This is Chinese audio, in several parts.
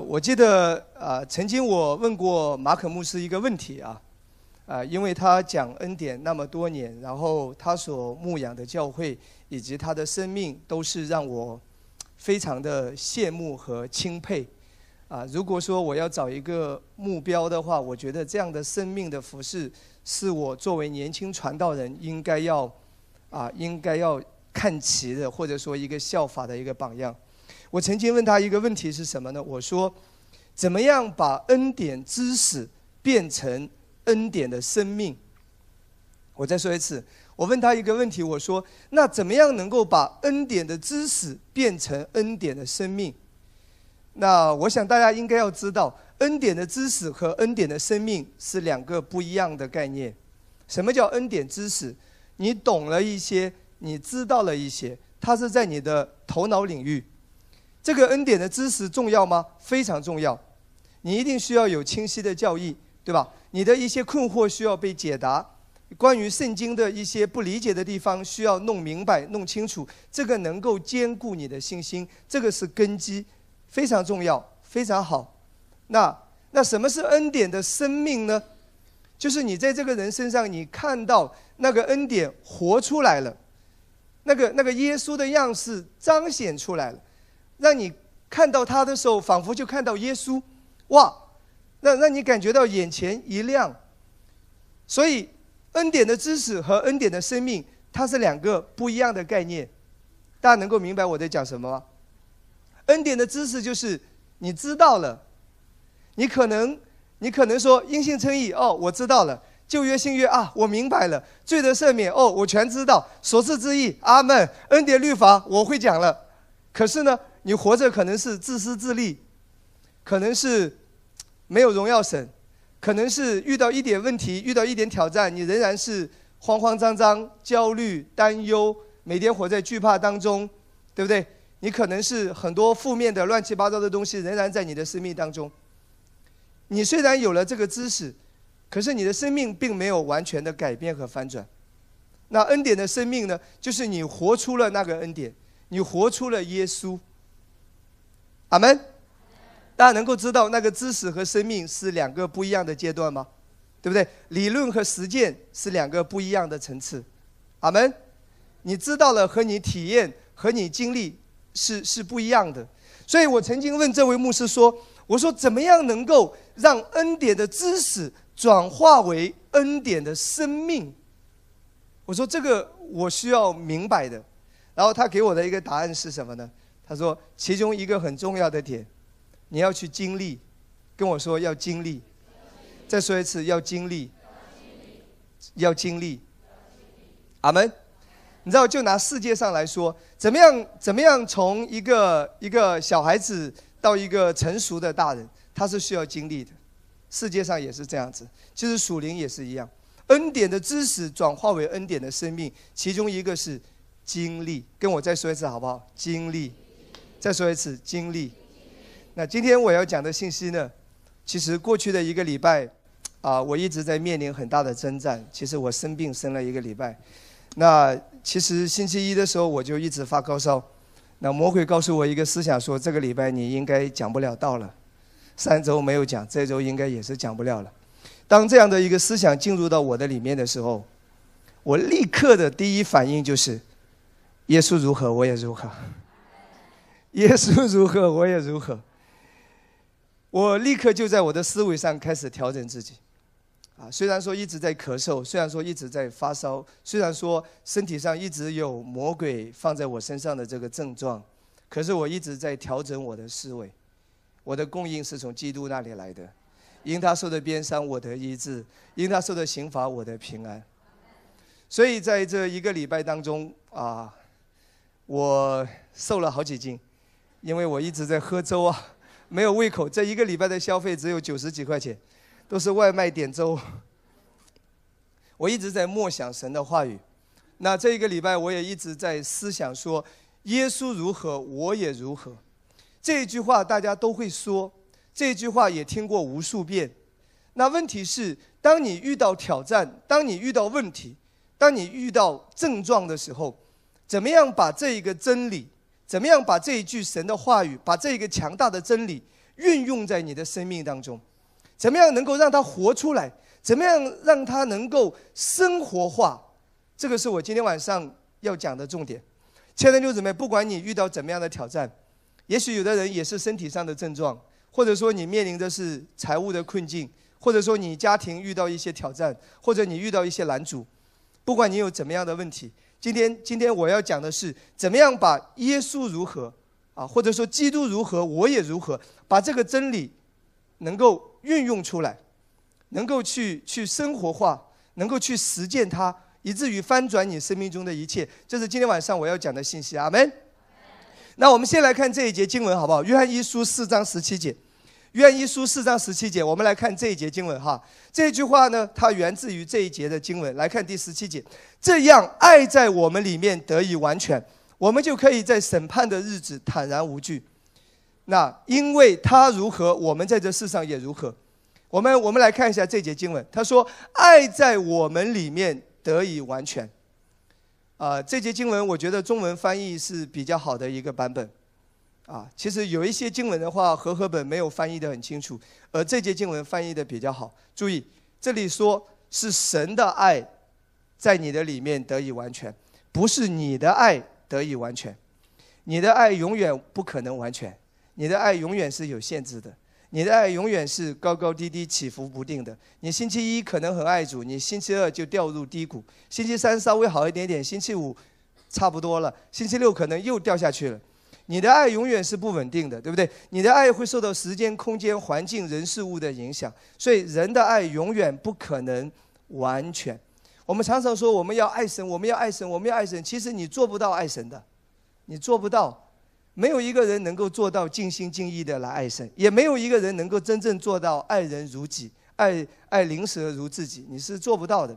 我记得啊，曾经我问过马可牧师一个问题啊，啊，因为他讲恩典那么多年，然后他所牧养的教会以及他的生命，都是让我非常的羡慕和钦佩。啊，如果说我要找一个目标的话，我觉得这样的生命的服饰，是我作为年轻传道人应该要啊，应该要看齐的，或者说一个效法的一个榜样。我曾经问他一个问题是什么呢？我说，怎么样把恩典知识变成恩典的生命？我再说一次，我问他一个问题，我说，那怎么样能够把恩典的知识变成恩典的生命？那我想大家应该要知道，恩典的知识和恩典的生命是两个不一样的概念。什么叫恩典知识？你懂了一些，你知道了一些，它是在你的头脑领域。这个恩典的知识重要吗？非常重要，你一定需要有清晰的教义，对吧？你的一些困惑需要被解答，关于圣经的一些不理解的地方需要弄明白、弄清楚，这个能够兼顾你的信心，这个是根基，非常重要，非常好。那那什么是恩典的生命呢？就是你在这个人身上，你看到那个恩典活出来了，那个那个耶稣的样式彰显出来了。让你看到他的时候，仿佛就看到耶稣，哇！让让你感觉到眼前一亮。所以，恩典的知识和恩典的生命，它是两个不一样的概念。大家能够明白我在讲什么吗？恩典的知识就是你知道了，你可能你可能说因信称义，哦，我知道了；旧约新约啊，我明白了；罪的赦免，哦，我全知道；所赐之意，阿门；恩典律法，我会讲了。可是呢？你活着可能是自私自利，可能是没有荣耀神，可能是遇到一点问题、遇到一点挑战，你仍然是慌慌张张、焦虑、担忧，每天活在惧怕当中，对不对？你可能是很多负面的、乱七八糟的东西仍然在你的生命当中。你虽然有了这个知识，可是你的生命并没有完全的改变和翻转。那恩典的生命呢？就是你活出了那个恩典，你活出了耶稣。阿门！大家能够知道那个知识和生命是两个不一样的阶段吗？对不对？理论和实践是两个不一样的层次。阿门！你知道了和你体验和你经历是是不一样的。所以我曾经问这位牧师说：“我说怎么样能够让恩典的知识转化为恩典的生命？”我说这个我需要明白的。然后他给我的一个答案是什么呢？他说：“其中一个很重要的点，你要去经历，跟我说要经历。再说一次，要经历，要经历。阿门。你知道，就拿世界上来说，怎么样？怎么样？从一个一个小孩子到一个成熟的大人，他是需要经历的。世界上也是这样子，其实属灵也是一样。恩典的知识转化为恩典的生命，其中一个是经历。跟我再说一次，好不好？经历。”再说一次，经历。那今天我要讲的信息呢？其实过去的一个礼拜，啊，我一直在面临很大的征战。其实我生病生了一个礼拜。那其实星期一的时候我就一直发高烧。那魔鬼告诉我一个思想，说这个礼拜你应该讲不了道了。三周没有讲，这周应该也是讲不了了。当这样的一个思想进入到我的里面的时候，我立刻的第一反应就是：耶稣如何，我也如何。耶稣如何，我也如何。我立刻就在我的思维上开始调整自己。啊，虽然说一直在咳嗽，虽然说一直在发烧，虽然说身体上一直有魔鬼放在我身上的这个症状，可是我一直在调整我的思维。我的供应是从基督那里来的，因他受的鞭伤，我得医治；因他受的刑罚，我得平安。所以在这一个礼拜当中啊，我瘦了好几斤。因为我一直在喝粥啊，没有胃口。这一个礼拜的消费只有九十几块钱，都是外卖点粥。我一直在默想神的话语。那这一个礼拜我也一直在思想说，耶稣如何，我也如何。这一句话大家都会说，这一句话也听过无数遍。那问题是，当你遇到挑战，当你遇到问题，当你遇到症状的时候，怎么样把这一个真理？怎么样把这一句神的话语，把这一个强大的真理运用在你的生命当中？怎么样能够让它活出来？怎么样让它能够生活化？这个是我今天晚上要讲的重点。亲爱的弟兄姊妹，不管你遇到怎么样的挑战，也许有的人也是身体上的症状，或者说你面临的是财务的困境，或者说你家庭遇到一些挑战，或者你遇到一些拦阻。不管你有怎么样的问题，今天今天我要讲的是怎么样把耶稣如何啊，或者说基督如何，我也如何，把这个真理能够运用出来，能够去去生活化，能够去实践它，以至于翻转你生命中的一切。这是今天晚上我要讲的信息。阿门。那我们先来看这一节经文好不好？约翰一书四章十七节。约翰一书四章十七节，我们来看这一节经文哈。这句话呢，它源自于这一节的经文。来看第十七节，这样爱在我们里面得以完全，我们就可以在审判的日子坦然无惧。那因为他如何，我们在这世上也如何。我们我们来看一下这节经文，他说爱在我们里面得以完全。啊，这节经文我觉得中文翻译是比较好的一个版本。啊，其实有一些经文的话，和合本没有翻译的很清楚，而这节经文翻译的比较好。注意，这里说是神的爱在你的里面得以完全，不是你的爱得以完全。你的爱永远不可能完全，你的爱永远是有限制的，你的爱永远是高高低低、起伏不定的。你星期一可能很爱主，你星期二就掉入低谷；星期三稍微好一点点，星期五差不多了，星期六可能又掉下去了。你的爱永远是不稳定的，对不对？你的爱会受到时间、空间、环境、人事物的影响，所以人的爱永远不可能完全。我们常常说我们要爱神，我们要爱神，我们要爱神。其实你做不到爱神的，你做不到。没有一个人能够做到尽心尽意的来爱神，也没有一个人能够真正做到爱人如己、爱爱邻舍如自己，你是做不到的。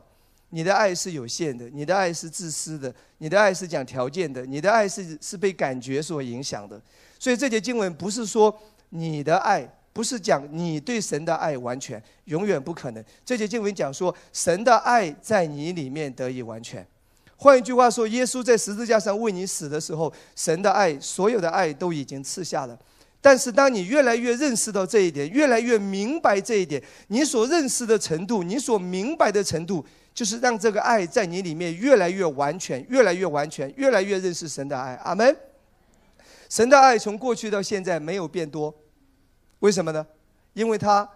你的爱是有限的，你的爱是自私的，你的爱是讲条件的，你的爱是是被感觉所影响的。所以这节经文不是说你的爱，不是讲你对神的爱完全，永远不可能。这节经文讲说神的爱在你里面得以完全。换一句话说，耶稣在十字架上为你死的时候，神的爱，所有的爱都已经赐下了。但是当你越来越认识到这一点，越来越明白这一点，你所认识的程度，你所明白的程度。就是让这个爱在你里面越来越完全，越来越完全，越来越认识神的爱。阿门。神的爱从过去到现在没有变多，为什么呢？因为他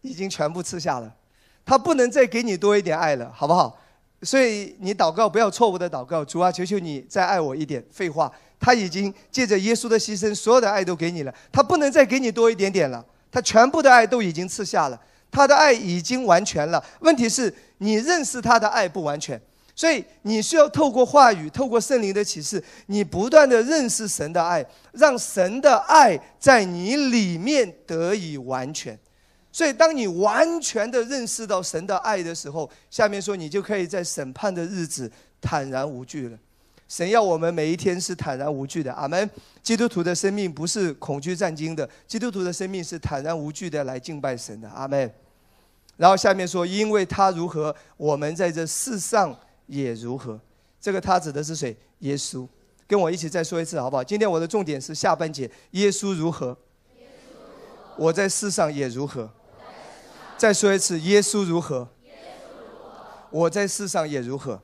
已经全部吃下了，他不能再给你多一点爱了，好不好？所以你祷告不要错误的祷告，主啊，求求你再爱我一点。废话，他已经借着耶稣的牺牲，所有的爱都给你了，他不能再给你多一点点了，他全部的爱都已经吃下了。他的爱已经完全了，问题是你认识他的爱不完全，所以你需要透过话语，透过圣灵的启示，你不断的认识神的爱，让神的爱在你里面得以完全。所以，当你完全的认识到神的爱的时候，下面说你就可以在审判的日子坦然无惧了。神要我们每一天是坦然无惧的，阿门。基督徒的生命不是恐惧战惊的，基督徒的生命是坦然无惧的来敬拜神的，阿门。然后下面说，因为他如何，我们在这世上也如何。这个他指的是谁？耶稣。跟我一起再说一次，好不好？今天我的重点是下半节，耶稣如何，我在世上也如何。再说一次，耶稣如何，我在世上也如何。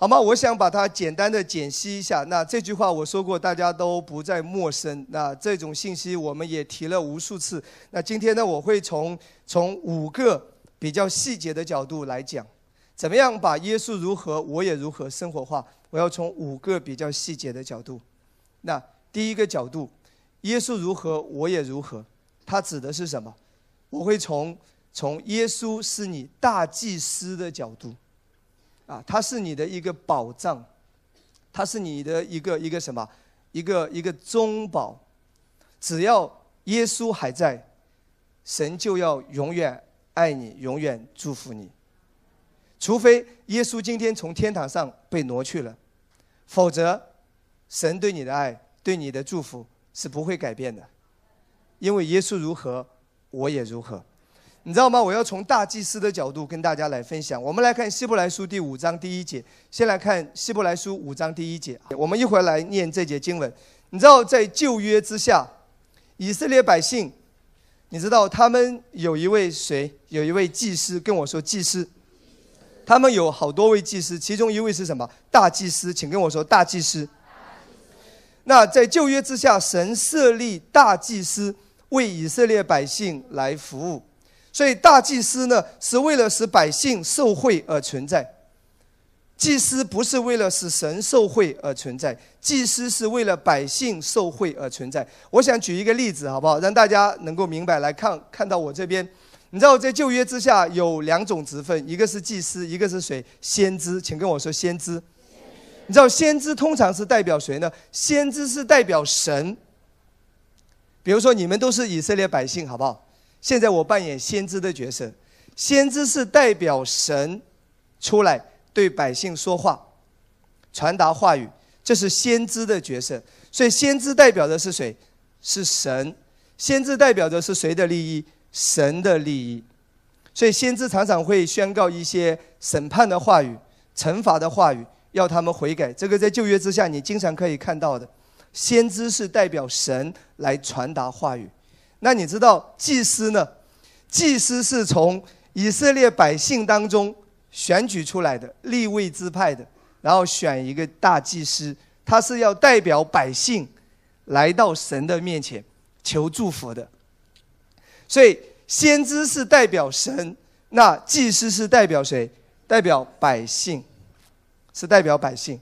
好吗？我想把它简单的解析一下。那这句话我说过，大家都不再陌生。那这种信息我们也提了无数次。那今天呢，我会从从五个比较细节的角度来讲，怎么样把耶稣如何，我也如何生活化。我要从五个比较细节的角度。那第一个角度，耶稣如何，我也如何，它指的是什么？我会从从耶稣是你大祭司的角度。啊，它是你的一个保障，它是你的一个一个什么，一个一个中保。只要耶稣还在，神就要永远爱你，永远祝福你。除非耶稣今天从天堂上被挪去了，否则，神对你的爱，对你的祝福是不会改变的。因为耶稣如何，我也如何。你知道吗？我要从大祭司的角度跟大家来分享。我们来看希伯来书第五章第一节，先来看希伯来书五章第一节。我们一会儿来念这节经文。你知道，在旧约之下，以色列百姓，你知道他们有一位谁？有一位祭司跟我说，祭司。他们有好多位祭司，其中一位是什么？大祭司，请跟我说，大祭司。那在旧约之下，神设立大祭司为以色列百姓来服务。所以大祭司呢，是为了使百姓受贿而存在。祭司不是为了使神受贿而存在，祭司是为了百姓受贿而存在。我想举一个例子，好不好？让大家能够明白。来看，看到我这边，你知道在旧约之下有两种职分，一个是祭司，一个是谁？先知，请跟我说先知。你知道先知通常是代表谁呢？先知是代表神。比如说你们都是以色列百姓，好不好？现在我扮演先知的角色，先知是代表神出来对百姓说话、传达话语，这是先知的角色。所以先知代表的是谁？是神。先知代表的是谁的利益？神的利益。所以先知常常会宣告一些审判的话语、惩罚的话语，要他们悔改。这个在旧约之下你经常可以看到的。先知是代表神来传达话语。那你知道祭司呢？祭司是从以色列百姓当中选举出来的，立位支派的，然后选一个大祭司，他是要代表百姓来到神的面前求祝福的。所以先知是代表神，那祭司是代表谁？代表百姓，是代表百姓。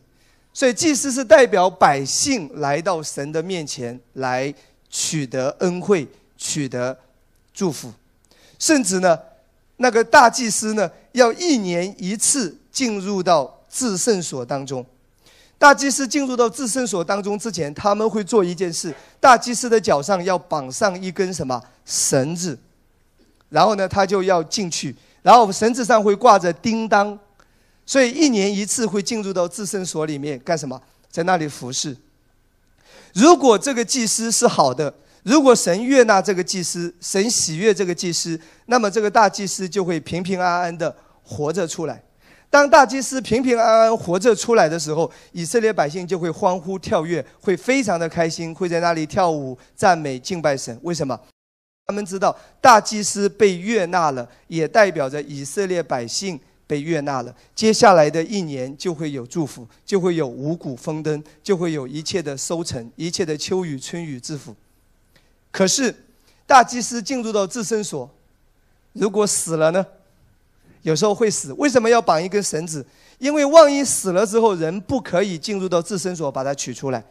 所以祭司是代表百姓来到神的面前来取得恩惠。取得祝福，甚至呢，那个大祭司呢，要一年一次进入到至圣所当中。大祭司进入到至圣所当中之前，他们会做一件事：大祭司的脚上要绑上一根什么绳子，然后呢，他就要进去，然后绳子上会挂着叮当，所以一年一次会进入到至圣所里面干什么？在那里服侍。如果这个祭司是好的。如果神悦纳这个祭司，神喜悦这个祭司，那么这个大祭司就会平平安安的活着出来。当大祭司平平安安活着出来的时候，以色列百姓就会欢呼跳跃，会非常的开心，会在那里跳舞、赞美、敬拜神。为什么？他们知道大祭司被悦纳了，也代表着以色列百姓被悦纳了。接下来的一年就会有祝福，就会有五谷丰登，就会有一切的收成，一切的秋雨春雨之福。可是，大祭司进入到自身所，如果死了呢？有时候会死。为什么要绑一根绳子？因为万一死了之后，人不可以进入到自身所把它取出来，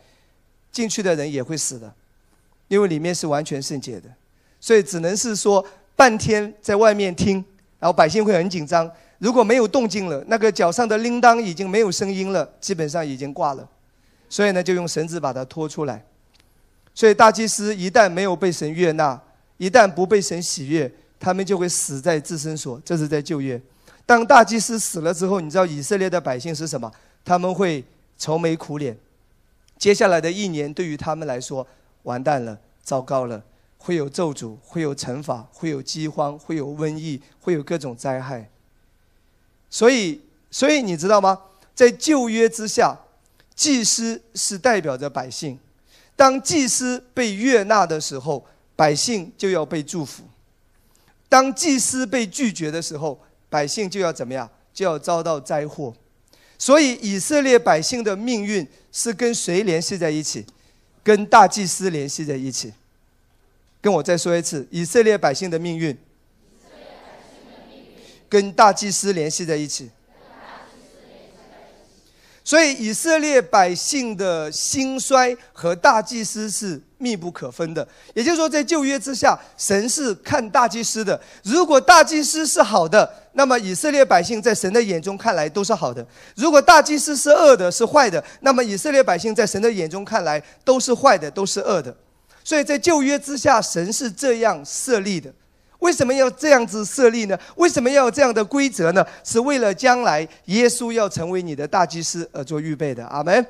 进去的人也会死的，因为里面是完全圣洁的，所以只能是说半天在外面听，然后百姓会很紧张。如果没有动静了，那个脚上的铃铛已经没有声音了，基本上已经挂了，所以呢，就用绳子把它拖出来。所以大祭司一旦没有被神悦纳，一旦不被神喜悦，他们就会死在自身所。这是在旧约。当大祭司死了之后，你知道以色列的百姓是什么？他们会愁眉苦脸。接下来的一年对于他们来说，完蛋了，糟糕了，会有咒诅，会有惩罚，会有饥荒，会有瘟疫，会有各种灾害。所以，所以你知道吗？在旧约之下，祭司是代表着百姓。当祭司被悦纳的时候，百姓就要被祝福；当祭司被拒绝的时候，百姓就要怎么样？就要遭到灾祸。所以，以色列百姓的命运是跟谁联系在一起？跟大祭司联系在一起。跟我再说一次，以色列百姓的命运跟大祭司联系在一起。所以以色列百姓的兴衰和大祭司是密不可分的。也就是说，在旧约之下，神是看大祭司的。如果大祭司是好的，那么以色列百姓在神的眼中看来都是好的；如果大祭司是恶的、是坏的，那么以色列百姓在神的眼中看来都是坏的、都是恶的。所以在旧约之下，神是这样设立的。为什么要这样子设立呢？为什么要这样的规则呢？是为了将来耶稣要成为你的大祭司而做预备的。阿门。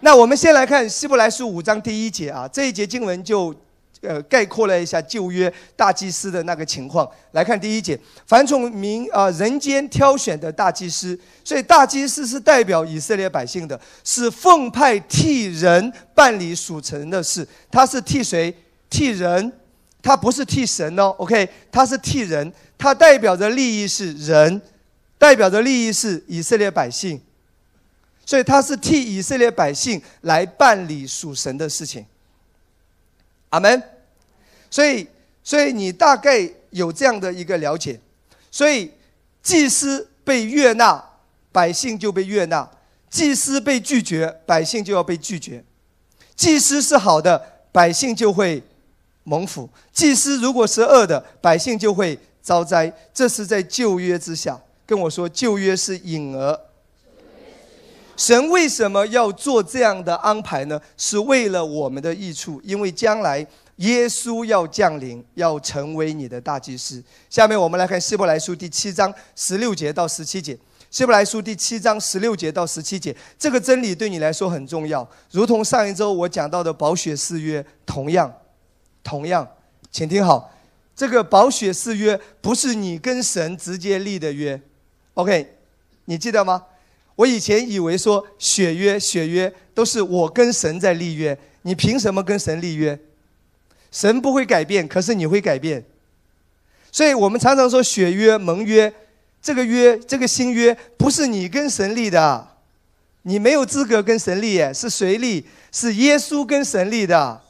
那我们先来看希伯来书五章第一节啊，这一节经文就呃概括了一下旧约大祭司的那个情况。来看第一节，凡从民啊人间挑选的大祭司，所以大祭司是代表以色列百姓的，是奉派替人办理属神的事。他是替谁？替人，他不是替神哦。OK，他是替人，他代表着利益是人，代表着利益是以色列百姓。所以他是替以色列百姓来办理属神的事情，阿门。所以，所以你大概有这样的一个了解。所以，祭司被悦纳，百姓就被悦纳；祭司被拒绝，百姓就要被拒绝。祭司是好的，百姓就会蒙福；祭司如果是恶的，百姓就会遭灾。这是在旧约之下。跟我说，旧约是隐儿。神为什么要做这样的安排呢？是为了我们的益处，因为将来耶稣要降临，要成为你的大祭司。下面我们来看希伯来书第七章十六节到十七节。希伯来书第七章十六节到十七节，这个真理对你来说很重要，如同上一周我讲到的宝血誓约，同样，同样，请听好，这个宝血誓约不是你跟神直接立的约，OK，你记得吗？我以前以为说血约血约都是我跟神在立约，你凭什么跟神立约？神不会改变，可是你会改变。所以我们常常说血约盟约，这个约这个新约不是你跟神立的，你没有资格跟神立耶，是谁立？是耶稣跟神立的，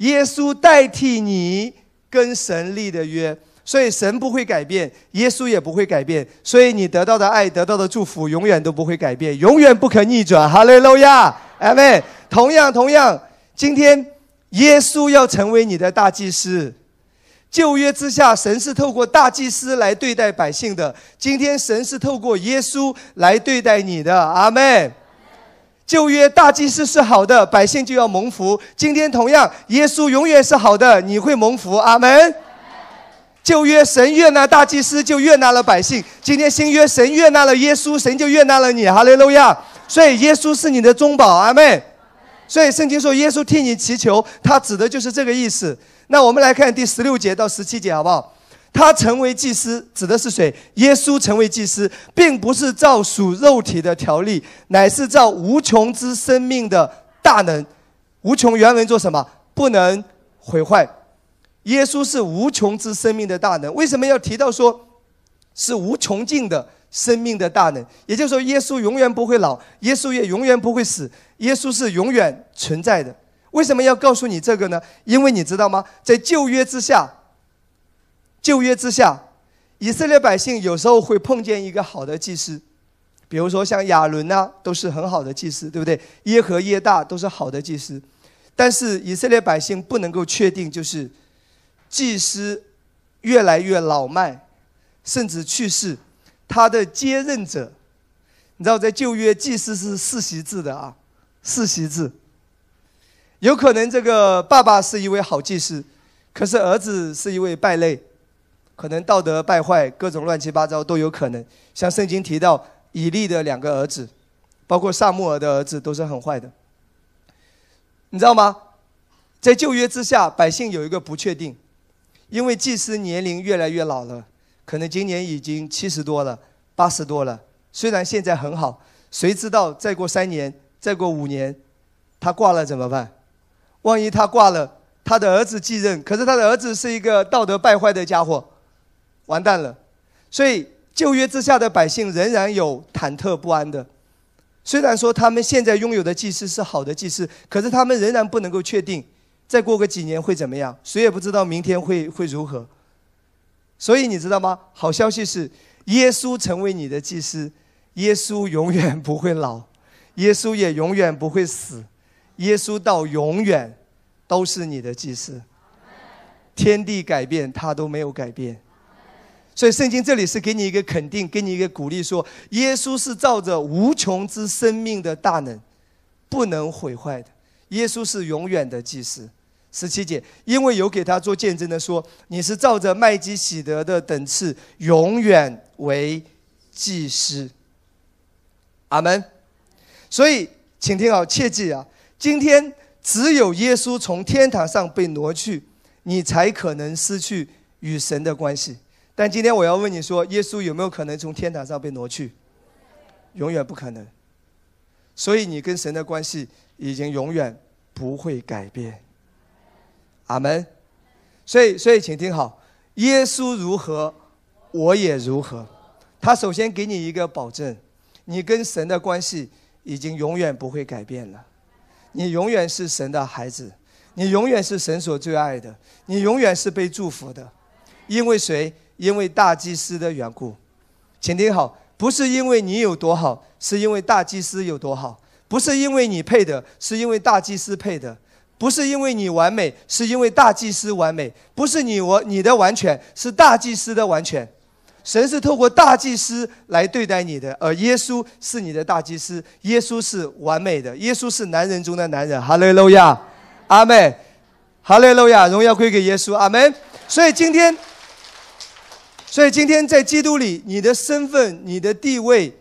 耶稣代替你跟神立的约。所以神不会改变，耶稣也不会改变，所以你得到的爱、得到的祝福永远都不会改变，永远不可逆转。哈利路亚，阿门。同样，同样，今天耶稣要成为你的大祭司。旧约之下，神是透过大祭司来对待百姓的；今天神是透过耶稣来对待你的。阿门。旧约大祭司是好的，百姓就要蒙福。今天同样，耶稣永远是好的，你会蒙福。阿门。旧约神悦纳大祭司，就悦纳了百姓。今天新约神悦纳了耶稣，神就悦纳了你。哈利路亚！所以耶稣是你的中保，阿妹。所以圣经说耶稣替你祈求，他指的就是这个意思。那我们来看第十六节到十七节，好不好？他成为祭司，指的是谁？耶稣成为祭司，并不是照属肉体的条例，乃是照无穷之生命的大能。无穷原文做什么？不能毁坏。耶稣是无穷之生命的大能，为什么要提到说，是无穷尽的生命的大能？也就是说，耶稣永远不会老，耶稣也永远不会死，耶稣是永远存在的。为什么要告诉你这个呢？因为你知道吗？在旧约之下，旧约之下，以色列百姓有时候会碰见一个好的祭司，比如说像亚伦呐，都是很好的祭司，对不对？耶和耶大都是好的祭司，但是以色列百姓不能够确定就是。祭司越来越老迈，甚至去世，他的接任者，你知道，在旧约祭司是世袭制的啊，世袭制。有可能这个爸爸是一位好祭司，可是儿子是一位败类，可能道德败坏，各种乱七八糟都有可能。像圣经提到以利的两个儿子，包括萨穆尔的儿子，都是很坏的。你知道吗？在旧约之下，百姓有一个不确定。因为祭司年龄越来越老了，可能今年已经七十多了，八十多了。虽然现在很好，谁知道再过三年、再过五年，他挂了怎么办？万一他挂了，他的儿子继任，可是他的儿子是一个道德败坏的家伙，完蛋了。所以旧约之下的百姓仍然有忐忑不安的。虽然说他们现在拥有的祭司是好的祭司，可是他们仍然不能够确定。再过个几年会怎么样？谁也不知道明天会会如何。所以你知道吗？好消息是，耶稣成为你的祭司，耶稣永远不会老，耶稣也永远不会死，耶稣到永远都是你的祭司。天地改变，他都没有改变。所以圣经这里是给你一个肯定，给你一个鼓励，说耶稣是照着无穷之生命的大能，不能毁坏的。耶稣是永远的祭司。十七节，因为有给他做见证的说，你是照着麦基喜德的等次，永远为祭司。阿门。所以，请听好，切记啊，今天只有耶稣从天堂上被挪去，你才可能失去与神的关系。但今天我要问你说，耶稣有没有可能从天堂上被挪去？永远不可能。所以你跟神的关系已经永远不会改变。阿门。所以，所以请听好，耶稣如何，我也如何。他首先给你一个保证，你跟神的关系已经永远不会改变了。你永远是神的孩子，你永远是神所最爱的，你永远是被祝福的。因为谁？因为大祭司的缘故。请听好。不是因为你有多好，是因为大祭司有多好；不是因为你配的，是因为大祭司配的；不是因为你完美，是因为大祭司完美；不是你我你的完全，是大祭司的完全。神是透过大祭司来对待你的，而耶稣是你的大祭司。耶稣是完美的，耶稣是男人中的男人。哈利路亚，阿门。哈利路亚，荣耀归给耶稣，阿门。所以今天。所以今天在基督里，你的身份、你的地位、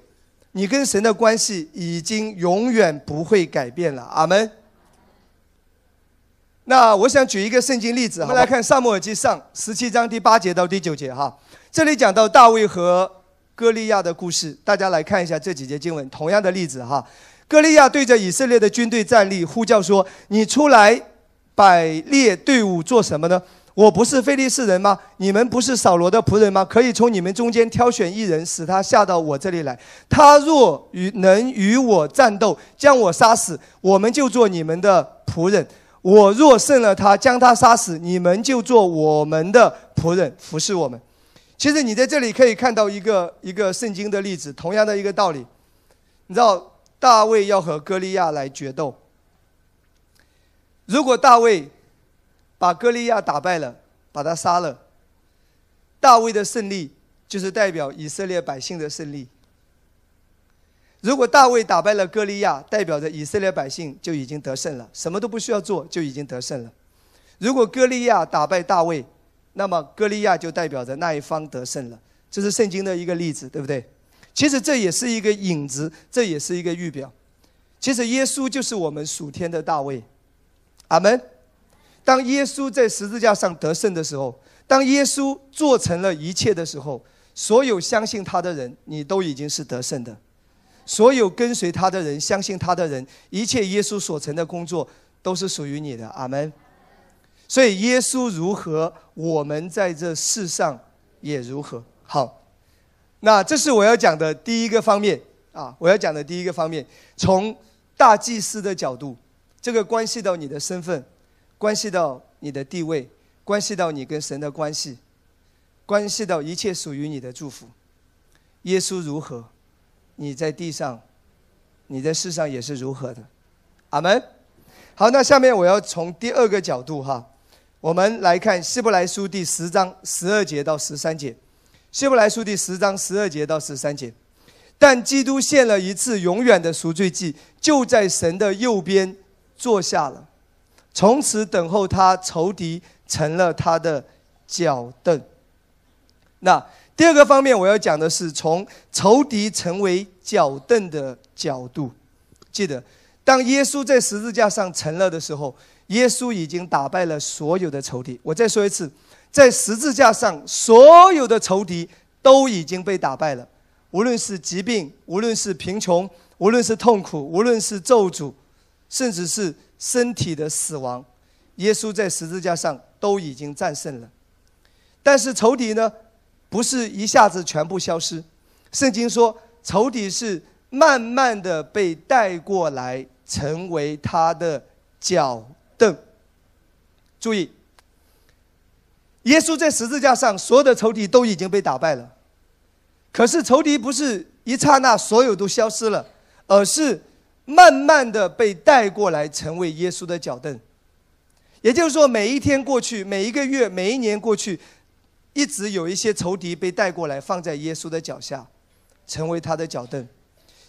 你跟神的关系，已经永远不会改变了。阿门。那我想举一个圣经例子，我们来看《萨母耳记上》十七章第八节到第九节哈。这里讲到大卫和歌利亚的故事，大家来看一下这几节经文。同样的例子哈，歌利亚对着以色列的军队站立，呼叫说：“你出来摆列队伍做什么呢？”我不是非利士人吗？你们不是扫罗的仆人吗？可以从你们中间挑选一人，使他下到我这里来。他若与能与我战斗，将我杀死，我们就做你们的仆人；我若胜了他，将他杀死，你们就做我们的仆人，服侍我们。其实你在这里可以看到一个一个圣经的例子，同样的一个道理。你知道大卫要和歌利亚来决斗，如果大卫。把歌利亚打败了，把他杀了。大卫的胜利就是代表以色列百姓的胜利。如果大卫打败了歌利亚，代表着以色列百姓就已经得胜了，什么都不需要做就已经得胜了。如果歌利亚打败大卫，那么歌利亚就代表着那一方得胜了。这是圣经的一个例子，对不对？其实这也是一个影子，这也是一个预表。其实耶稣就是我们属天的大卫。阿门。当耶稣在十字架上得胜的时候，当耶稣做成了一切的时候，所有相信他的人，你都已经是得胜的；所有跟随他的人，相信他的人，一切耶稣所成的工作都是属于你的。阿门。所以耶稣如何，我们在这世上也如何。好，那这是我要讲的第一个方面啊，我要讲的第一个方面，从大祭司的角度，这个关系到你的身份。关系到你的地位，关系到你跟神的关系，关系到一切属于你的祝福。耶稣如何，你在地上，你在世上也是如何的。阿门。好，那下面我要从第二个角度哈，我们来看希伯来书第十章十二节到十三节。希伯来书第十章十二节到十三节，但基督献了一次永远的赎罪祭，就在神的右边坐下了。从此等候他仇敌成了他的脚凳。那第二个方面，我要讲的是从仇敌成为脚凳的角度。记得，当耶稣在十字架上成了的时候，耶稣已经打败了所有的仇敌。我再说一次，在十字架上，所有的仇敌都已经被打败了。无论是疾病，无论是贫穷，无论是痛苦，无论是咒诅，甚至是。身体的死亡，耶稣在十字架上都已经战胜了，但是仇敌呢，不是一下子全部消失。圣经说，仇敌是慢慢的被带过来，成为他的脚凳。注意，耶稣在十字架上，所有的仇敌都已经被打败了，可是仇敌不是一刹那所有都消失了，而是。慢慢的被带过来，成为耶稣的脚凳。也就是说，每一天过去，每一个月，每一年过去，一直有一些仇敌被带过来，放在耶稣的脚下，成为他的脚凳。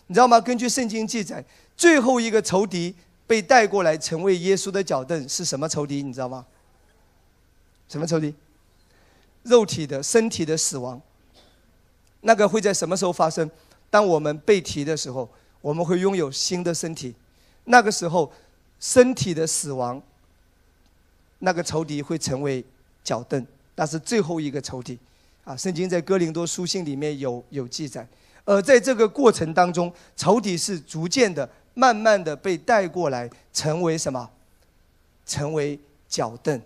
你知道吗？根据圣经记载，最后一个仇敌被带过来成为耶稣的脚凳是什么仇敌？你知道吗？什么仇敌？肉体的身体的死亡。那个会在什么时候发生？当我们被提的时候。我们会拥有新的身体，那个时候，身体的死亡那个仇敌会成为脚凳，那是最后一个仇敌。啊，圣经在哥林多书信里面有有记载。而在这个过程当中，仇敌是逐渐的、慢慢的被带过来，成为什么？成为脚凳。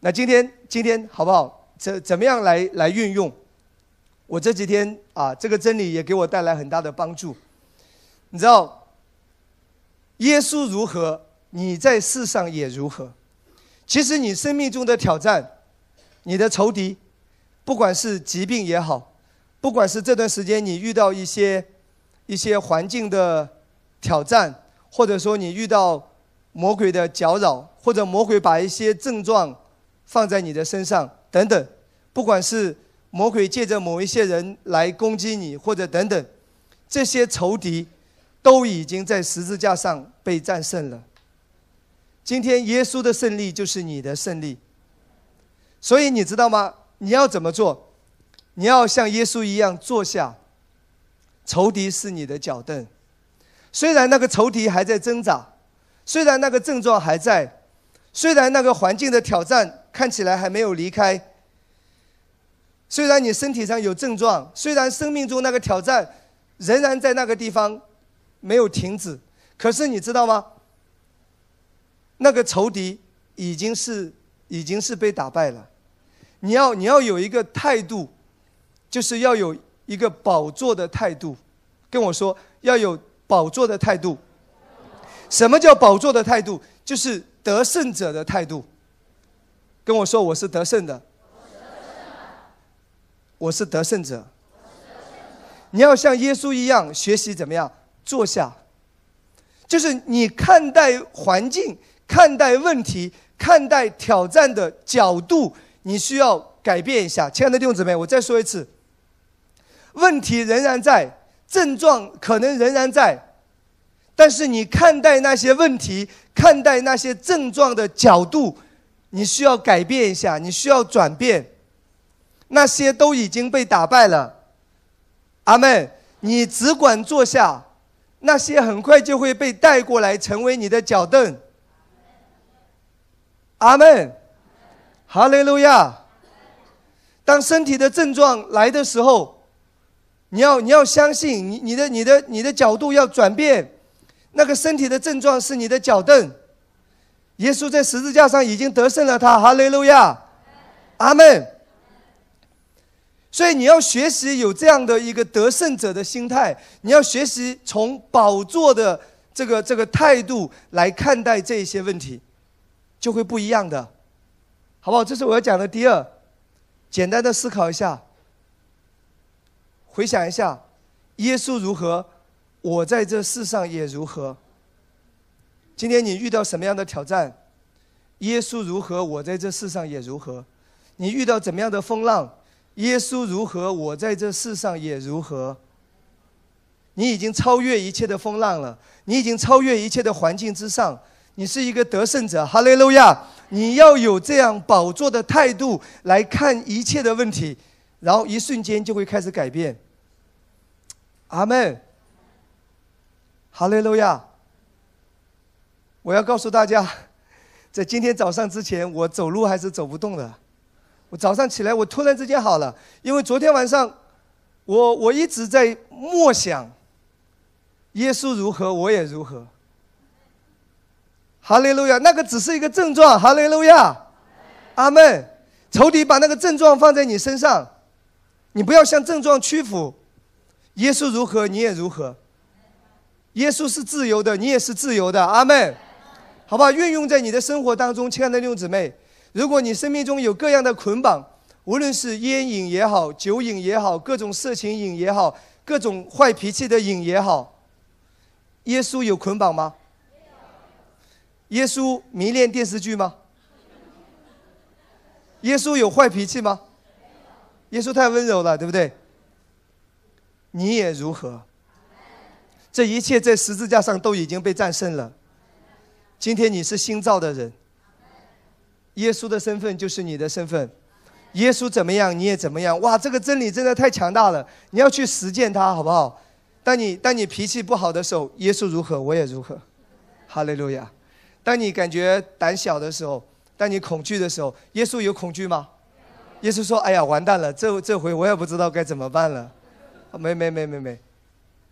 那今天，今天好不好？怎怎么样来来运用？我这几天啊，这个真理也给我带来很大的帮助。你知道，耶稣如何，你在世上也如何。其实你生命中的挑战，你的仇敌，不管是疾病也好。不管是这段时间你遇到一些一些环境的挑战，或者说你遇到魔鬼的搅扰，或者魔鬼把一些症状放在你的身上等等，不管是魔鬼借着某一些人来攻击你，或者等等，这些仇敌都已经在十字架上被战胜了。今天耶稣的胜利就是你的胜利，所以你知道吗？你要怎么做？你要像耶稣一样坐下，仇敌是你的脚凳。虽然那个仇敌还在挣扎，虽然那个症状还在，虽然那个环境的挑战看起来还没有离开，虽然你身体上有症状，虽然生命中那个挑战仍然在那个地方没有停止，可是你知道吗？那个仇敌已经是已经是被打败了。你要你要有一个态度。就是要有一个宝座的态度，跟我说要有宝座的态度。什么叫宝座的态度？就是得胜者的态度。跟我说我是得胜的，我是得胜者。你要像耶稣一样学习怎么样坐下，就是你看待环境、看待问题、看待挑战的角度，你需要改变一下。亲爱的弟兄姊妹，我再说一次。问题仍然在，症状可能仍然在，但是你看待那些问题、看待那些症状的角度，你需要改变一下，你需要转变。那些都已经被打败了，阿妹，你只管坐下，那些很快就会被带过来，成为你的脚凳。阿门，哈利路亚。当身体的症状来的时候。你要你要相信你你的你的你的角度要转变，那个身体的症状是你的脚凳，耶稣在十字架上已经得胜了，他哈利路亚，阿门。所以你要学习有这样的一个得胜者的心态，你要学习从宝座的这个这个态度来看待这一些问题，就会不一样的，好不好？这是我要讲的第二，简单的思考一下。回想一下，耶稣如何，我在这世上也如何。今天你遇到什么样的挑战？耶稣如何，我在这世上也如何。你遇到怎么样的风浪？耶稣如何，我在这世上也如何。你已经超越一切的风浪了，你已经超越一切的环境之上，你是一个得胜者。哈利路亚！你要有这样宝座的态度来看一切的问题，然后一瞬间就会开始改变。阿门，哈利路亚！我要告诉大家，在今天早上之前，我走路还是走不动的。我早上起来，我突然之间好了，因为昨天晚上，我我一直在默想，耶稣如何，我也如何。哈利路亚！那个只是一个症状，哈利路亚！阿门！仇敌把那个症状放在你身上，你不要向症状屈服。耶稣如何，你也如何。耶稣是自由的，你也是自由的。阿门。好吧，运用在你的生活当中，亲爱的弟兄姊妹。如果你生命中有各样的捆绑，无论是烟瘾也好，酒瘾也好，各种色情瘾也好，各种坏脾气的瘾也好，耶稣有捆绑吗？耶稣迷恋电视剧吗？耶稣有坏脾气吗？耶稣太温柔了，对不对？你也如何？这一切在十字架上都已经被战胜了。今天你是新造的人，耶稣的身份就是你的身份。耶稣怎么样，你也怎么样。哇，这个真理真的太强大了！你要去实践它，好不好？当你当你脾气不好的时候，耶稣如何，我也如何。哈利路亚！当你感觉胆小的时候，当你恐惧的时候，耶稣有恐惧吗？耶稣说：“哎呀，完蛋了，这这回我也不知道该怎么办了。”没没没没没，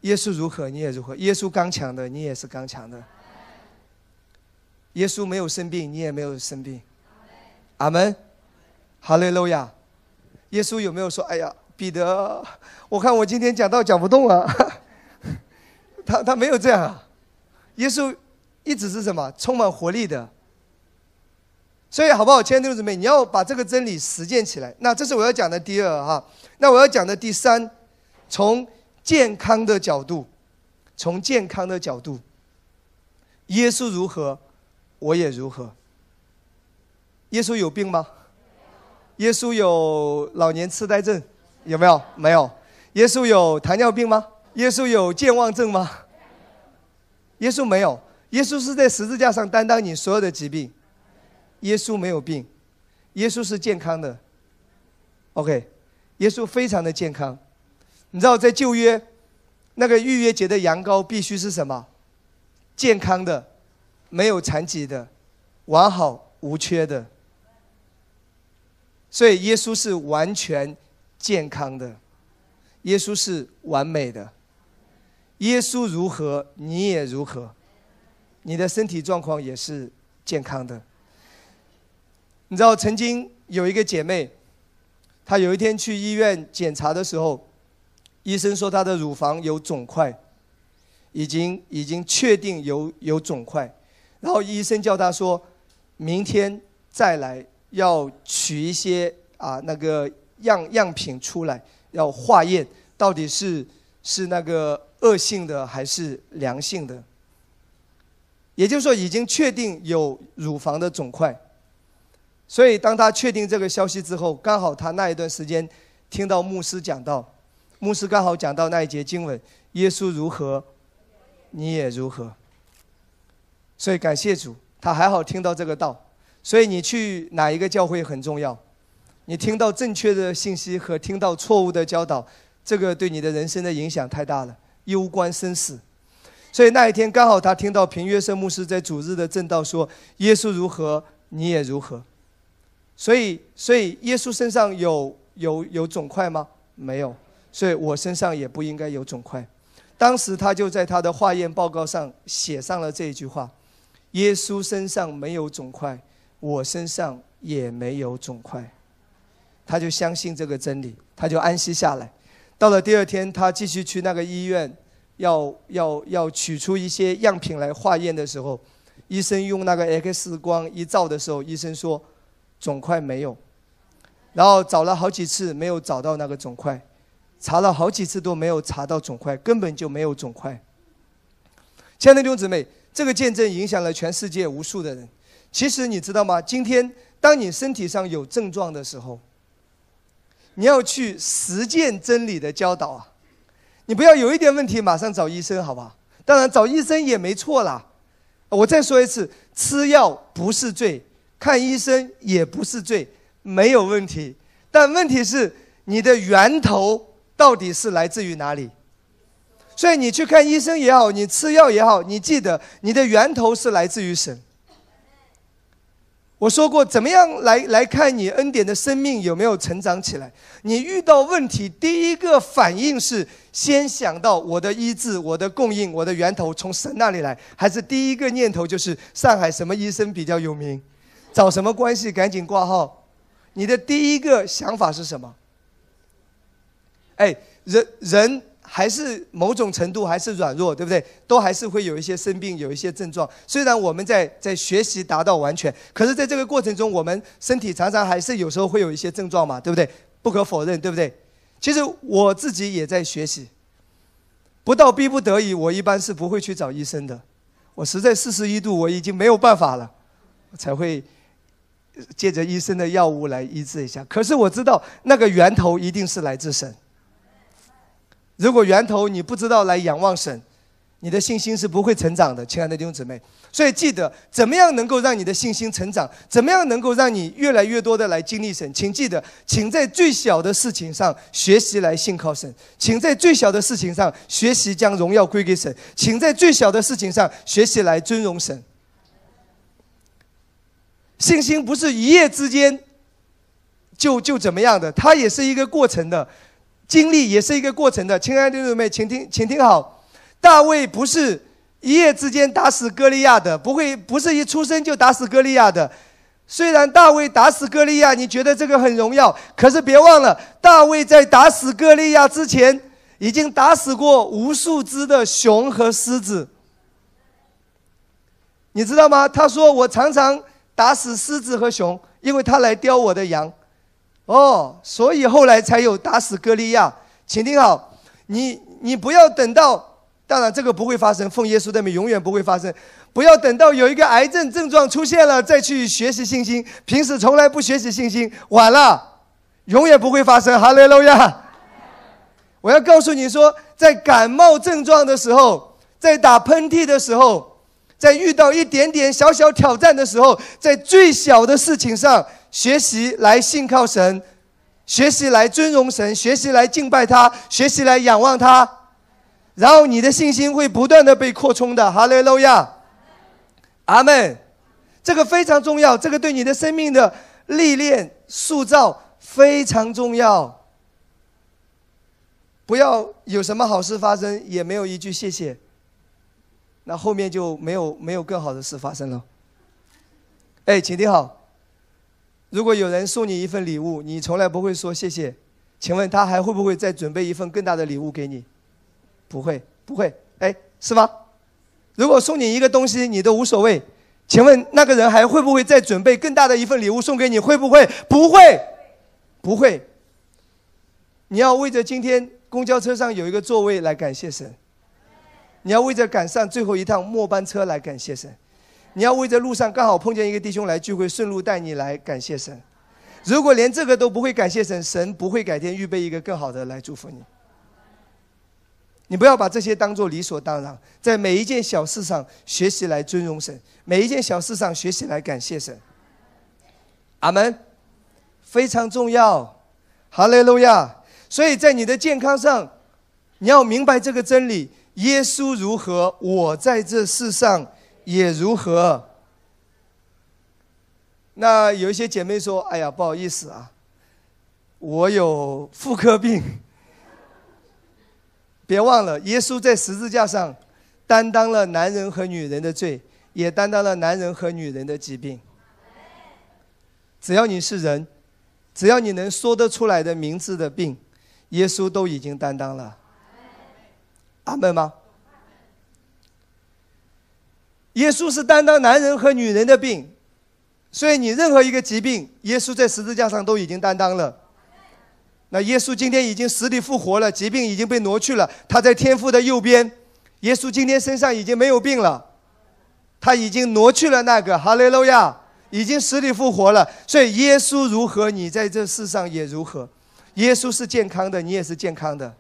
耶稣如何你也如何，耶稣刚强的你也是刚强的。耶稣没有生病，你也没有生病。阿门。哈利路亚。耶稣有没有说：“哎呀，彼得，我看我今天讲道讲不动啊。”他他没有这样啊。耶稣一直是什么？充满活力的。所以好不好，亲爱的弟兄姊妹，你要把这个真理实践起来。那这是我要讲的第二哈。那我要讲的第三，从健康的角度，从健康的角度，耶稣如何，我也如何。耶稣有病吗？耶稣有老年痴呆症，有没有？没有。耶稣有糖尿病吗？耶稣有健忘症吗？耶稣没有。耶稣是在十字架上担当你所有的疾病。耶稣没有病，耶稣是健康的。OK，耶稣非常的健康。你知道在旧约，那个逾越节的羊羔必须是什么？健康的，没有残疾的，完好无缺的。所以耶稣是完全健康的，耶稣是完美的。耶稣如何，你也如何，你的身体状况也是健康的。你知道曾经有一个姐妹，她有一天去医院检查的时候，医生说她的乳房有肿块，已经已经确定有有肿块，然后医生叫她说，明天再来要取一些啊那个样样品出来，要化验到底是是那个恶性的还是良性的，也就是说已经确定有乳房的肿块。所以，当他确定这个消息之后，刚好他那一段时间听到牧师讲到，牧师刚好讲到那一节经文：“耶稣如何，你也如何。”所以感谢主，他还好听到这个道。所以你去哪一个教会很重要，你听到正确的信息和听到错误的教导，这个对你的人生的影响太大了，攸关生死。所以那一天刚好他听到平约瑟牧师在主日的正道说：“耶稣如何，你也如何。”所以，所以耶稣身上有有有肿块吗？没有，所以我身上也不应该有肿块。当时他就在他的化验报告上写上了这一句话：耶稣身上没有肿块，我身上也没有肿块。他就相信这个真理，他就安息下来。到了第二天，他继续去那个医院，要要要取出一些样品来化验的时候，医生用那个 X 光一照的时候，医生说。肿块没有，然后找了好几次没有找到那个肿块，查了好几次都没有查到肿块，根本就没有肿块。亲爱的弟兄姊妹，这个见证影响了全世界无数的人。其实你知道吗？今天当你身体上有症状的时候，你要去实践真理的教导啊！你不要有一点问题马上找医生，好不好？当然找医生也没错啦。我再说一次，吃药不是罪。看医生也不是罪，没有问题。但问题是你的源头到底是来自于哪里？所以你去看医生也好，你吃药也好，你记得你的源头是来自于神。我说过，怎么样来来看你恩典的生命有没有成长起来？你遇到问题，第一个反应是先想到我的医治、我的供应、我的源头从神那里来，还是第一个念头就是上海什么医生比较有名？找什么关系？赶紧挂号。你的第一个想法是什么？哎，人人还是某种程度还是软弱，对不对？都还是会有一些生病，有一些症状。虽然我们在在学习达到完全，可是在这个过程中，我们身体常常还是有时候会有一些症状嘛，对不对？不可否认，对不对？其实我自己也在学习。不到逼不得已，我一般是不会去找医生的。我实在四十一度，我已经没有办法了，才会。借着医生的药物来医治一下，可是我知道那个源头一定是来自神。如果源头你不知道来仰望神，你的信心是不会成长的，亲爱的弟兄姊妹。所以记得怎么样能够让你的信心成长，怎么样能够让你越来越多的来经历神。请记得，请在最小的事情上学习来信靠神，请在最小的事情上学习将荣耀归给神，请在最小的事情上学习来尊荣神。信心不是一夜之间就就怎么样的，它也是一个过程的，经历也是一个过程的。亲爱的弟兄们，请听，请听好，大卫不是一夜之间打死歌利亚的，不会，不是一出生就打死歌利亚的。虽然大卫打死歌利亚，你觉得这个很荣耀，可是别忘了，大卫在打死歌利亚之前，已经打死过无数只的熊和狮子。你知道吗？他说：“我常常打死狮子和熊，因为他来叼我的羊。”哦，所以后来才有打死歌利亚。请听好，你你不要等到，当然这个不会发生，奉耶稣的名，永远不会发生。不要等到有一个癌症症状出现了再去学习信心，平时从来不学习信心，晚了，永远不会发生。哈利路亚！我要告诉你说，在感冒症状的时候，在打喷嚏的时候。在遇到一点点小小挑战的时候，在最小的事情上学习来信靠神，学习来尊荣神，学习来敬拜他，学习来仰望他，然后你的信心会不断的被扩充的。哈利路亚，阿门。这个非常重要，这个对你的生命的历练塑造非常重要。不要有什么好事发生，也没有一句谢谢。那后面就没有没有更好的事发生了。哎，请听好，如果有人送你一份礼物，你从来不会说谢谢，请问他还会不会再准备一份更大的礼物给你？不会，不会，哎，是吗？如果送你一个东西，你都无所谓，请问那个人还会不会再准备更大的一份礼物送给你？会不会？不会，不会。你要为着今天公交车上有一个座位来感谢神。你要为着赶上最后一趟末班车来感谢神，你要为着路上刚好碰见一个弟兄来聚会，顺路带你来感谢神。如果连这个都不会感谢神，神不会改天预备一个更好的来祝福你。你不要把这些当做理所当然，在每一件小事上学习来尊荣神，每一件小事上学习来感谢神。阿门，非常重要。哈利路亚。所以在你的健康上，你要明白这个真理。耶稣如何，我在这世上也如何。那有一些姐妹说：“哎呀，不好意思啊，我有妇科病。”别忘了，耶稣在十字架上担当了男人和女人的罪，也担当了男人和女人的疾病。只要你是人，只要你能说得出来的名字的病，耶稣都已经担当了。阿门吗？耶稣是担当男人和女人的病，所以你任何一个疾病，耶稣在十字架上都已经担当了。那耶稣今天已经死里复活了，疾病已经被挪去了，他在天父的右边。耶稣今天身上已经没有病了，他已经挪去了那个哈利路亚，已经死里复活了。所以耶稣如何，你在这世上也如何。耶稣是健康的，你也是健康的。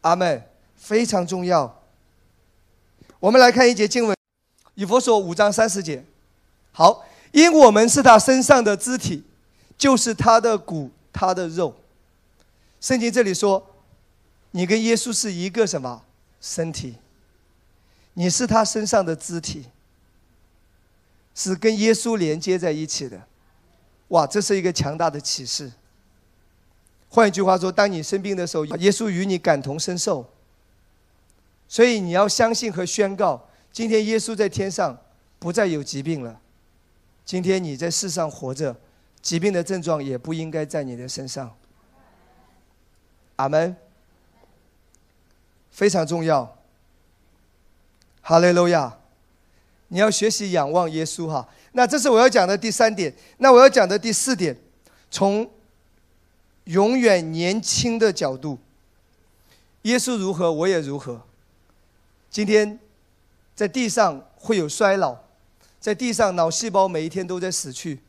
阿门。非常重要。我们来看一节经文，《以佛所》五章三十节。好，因我们是他身上的肢体，就是他的骨，他的肉。圣经这里说，你跟耶稣是一个什么身体？你是他身上的肢体，是跟耶稣连接在一起的。哇，这是一个强大的启示。换一句话说，当你生病的时候，耶稣与你感同身受。所以你要相信和宣告，今天耶稣在天上不再有疾病了。今天你在世上活着，疾病的症状也不应该在你的身上。阿门。非常重要。哈利路亚！你要学习仰望耶稣哈。那这是我要讲的第三点。那我要讲的第四点，从永远年轻的角度，耶稣如何，我也如何。今天，在地上会有衰老，在地上脑细胞每一天都在死去，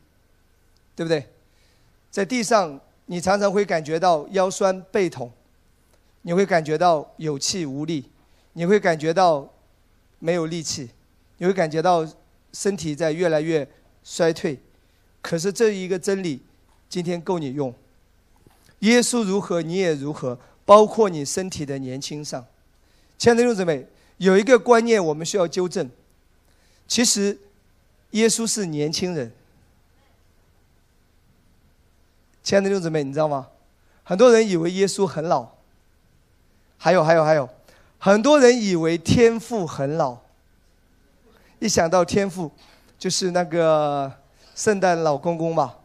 对不对？在地上，你常常会感觉到腰酸背痛，你会感觉到有气无力，你会感觉到没有力气，你会感觉到身体在越来越衰退。可是这一个真理，今天够你用。耶稣如何，你也如何，包括你身体的年轻上。亲爱的弟兄姊妹。有一个观念我们需要纠正，其实，耶稣是年轻人，亲爱的弟兄姊妹，你知道吗？很多人以为耶稣很老，还有还有还有，很多人以为天父很老。一想到天父，就是那个圣诞老公公吧，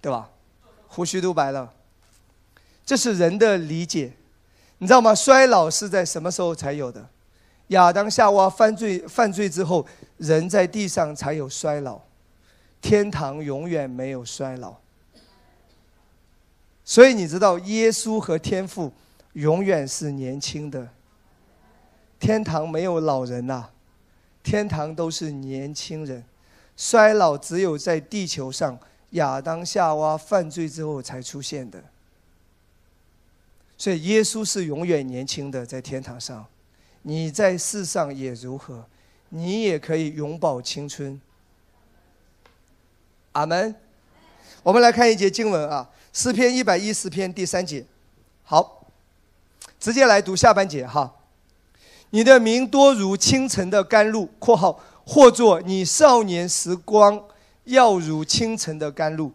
对吧？胡须都白了。这是人的理解，你知道吗？衰老是在什么时候才有的？亚当夏娃犯罪犯罪之后，人在地上才有衰老，天堂永远没有衰老。所以你知道，耶稣和天父永远是年轻的。天堂没有老人呐，天堂都是年轻人，衰老只有在地球上亚当夏娃犯罪之后才出现的。所以耶稣是永远年轻的，在天堂上，你在世上也如何，你也可以永葆青春。阿门。我们来看一节经文啊，诗篇一百一十篇第三节。好，直接来读下半节哈。你的名多如清晨的甘露（括号或作你少年时光要如清晨的甘露）。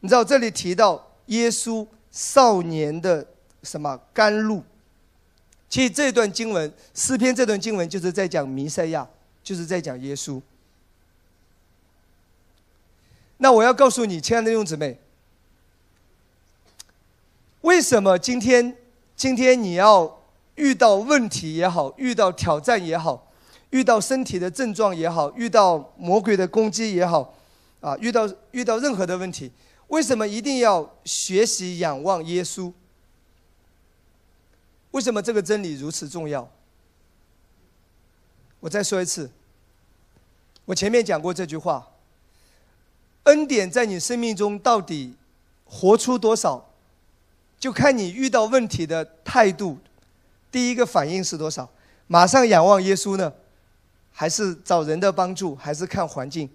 你知道这里提到耶稣少年的。什么甘露？其实这段经文诗篇这段经文就是在讲弥赛亚，就是在讲耶稣。那我要告诉你，亲爱的弟兄姊妹，为什么今天今天你要遇到问题也好，遇到挑战也好，遇到身体的症状也好，遇到魔鬼的攻击也好，啊，遇到遇到任何的问题，为什么一定要学习仰望耶稣？为什么这个真理如此重要？我再说一次，我前面讲过这句话：恩典在你生命中到底活出多少，就看你遇到问题的态度。第一个反应是多少？马上仰望耶稣呢，还是找人的帮助，还是看环境？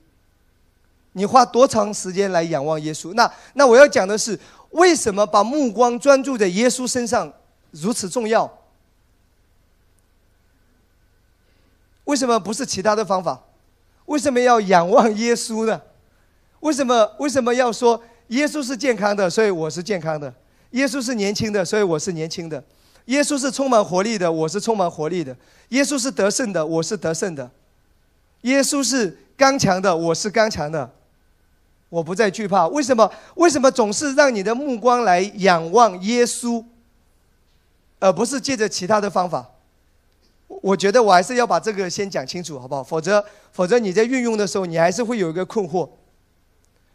你花多长时间来仰望耶稣？那那我要讲的是，为什么把目光专注在耶稣身上？如此重要，为什么不是其他的方法？为什么要仰望耶稣呢？为什么为什么要说耶稣是健康的，所以我是健康的；耶稣是年轻的，所以我是年轻的；耶稣是充满活力的，我是充满活力的；耶稣是得胜的，我是得胜的；耶稣是刚强的，我是刚强的。我不再惧怕。为什么？为什么总是让你的目光来仰望耶稣？而不是借着其他的方法，我觉得我还是要把这个先讲清楚，好不好？否则，否则你在运用的时候，你还是会有一个困惑。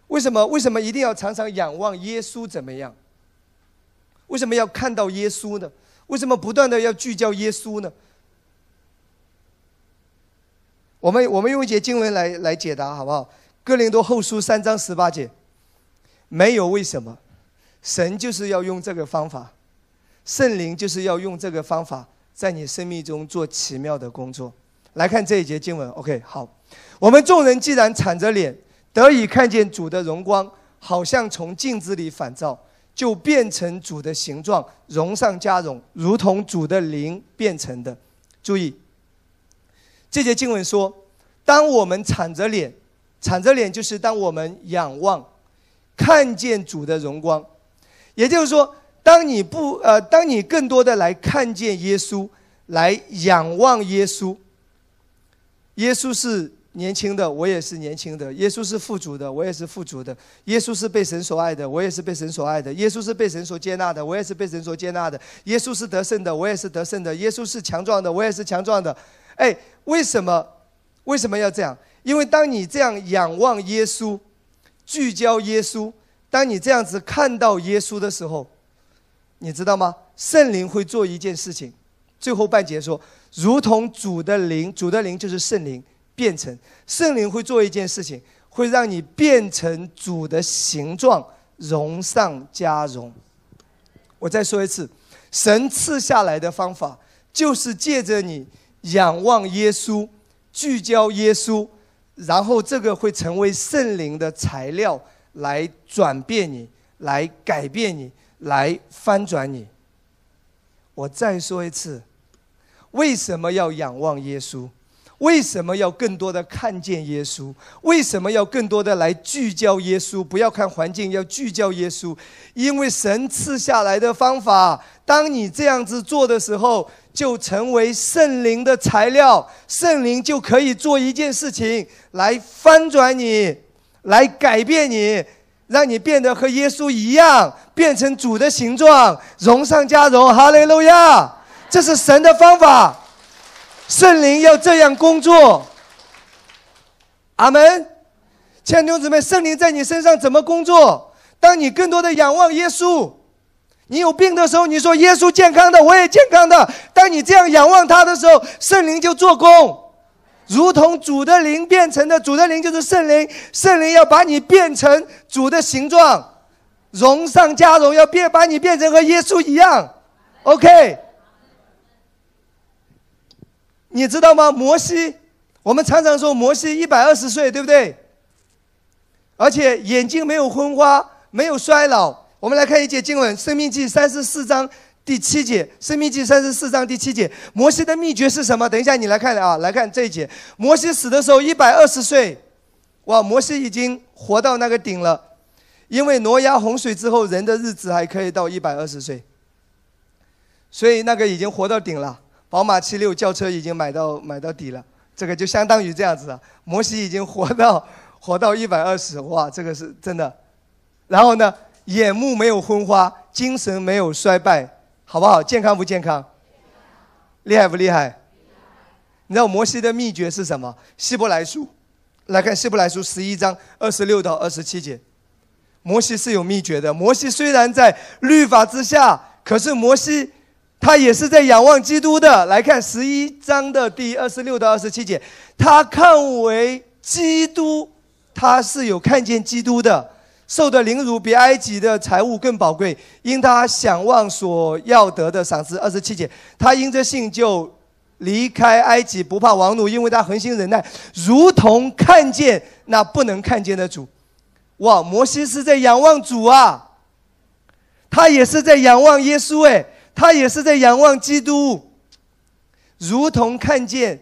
为什么？为什么一定要常常仰望耶稣？怎么样？为什么要看到耶稣呢？为什么不断的要聚焦耶稣呢？我们我们用一节经文来来解答，好不好？哥林多后书三章十八节，没有为什么，神就是要用这个方法。圣灵就是要用这个方法，在你生命中做奇妙的工作。来看这一节经文，OK，好。我们众人既然敞着脸，得以看见主的荣光，好像从镜子里反照，就变成主的形状，荣上加荣，如同主的灵变成的。注意，这节经文说，当我们敞着脸，敞着脸就是当我们仰望，看见主的荣光，也就是说。当你不呃，当你更多的来看见耶稣，来仰望耶稣。耶稣是年轻的，我也是年轻的；耶稣是富足的，我也是富足的；耶稣是被神所爱的，我也是被神所爱的；耶稣是被神所接纳的，我也是被神所接纳的；耶稣是得胜的，我也是得胜的；耶稣是强壮的，我也是强壮的。哎，为什么？为什么要这样？因为当你这样仰望耶稣，聚焦耶稣，当你这样子看到耶稣的时候。你知道吗？圣灵会做一件事情，最后半节说，如同主的灵，主的灵就是圣灵变成圣灵会做一件事情，会让你变成主的形状，荣上加荣。我再说一次，神赐下来的方法就是借着你仰望耶稣，聚焦耶稣，然后这个会成为圣灵的材料，来转变你，来改变你。来翻转你。我再说一次，为什么要仰望耶稣？为什么要更多的看见耶稣？为什么要更多的来聚焦耶稣？不要看环境，要聚焦耶稣，因为神赐下来的方法，当你这样子做的时候，就成为圣灵的材料，圣灵就可以做一件事情来翻转你，来改变你，让你变得和耶稣一样，变成主的形状，荣上加荣，哈利路亚！这是神的方法。圣灵要这样工作，阿门。亲爱的弟兄姊妹，圣灵在你身上怎么工作？当你更多的仰望耶稣，你有病的时候，你说耶稣健康的，我也健康的。当你这样仰望他的时候，圣灵就做工，如同主的灵变成的。主的灵就是圣灵，圣灵要把你变成主的形状，荣上加荣，要变把你变成和耶稣一样。OK。你知道吗？摩西，我们常常说摩西一百二十岁，对不对？而且眼睛没有昏花，没有衰老。我们来看一节经文，《生命记》三十四章第七节，《生命记》三十四章第七节，摩西的秘诀是什么？等一下你来看啊，来看这一节。摩西死的时候一百二十岁，哇，摩西已经活到那个顶了，因为挪亚洪水之后，人的日子还可以到一百二十岁，所以那个已经活到顶了。宝马七六轿车已经买到买到底了，这个就相当于这样子了。摩西已经活到活到一百二十，哇，这个是真的。然后呢，眼目没有昏花，精神没有衰败，好不好？健康不健康？厉害不厉害？你知道摩西的秘诀是什么？希伯来书，来看希伯来书十一章二十六到二十七节。摩西是有秘诀的。摩西虽然在律法之下，可是摩西。他也是在仰望基督的。来看十一章的第二十六到二十七节，他看为基督，他是有看见基督的，受的凌辱比埃及的财物更宝贵，因他想望所要得的赏赐。二十七节，他因着信就离开埃及，不怕王怒，因为他恒心忍耐，如同看见那不能看见的主。哇，摩西是在仰望主啊，他也是在仰望耶稣哎。他也是在仰望基督，如同看见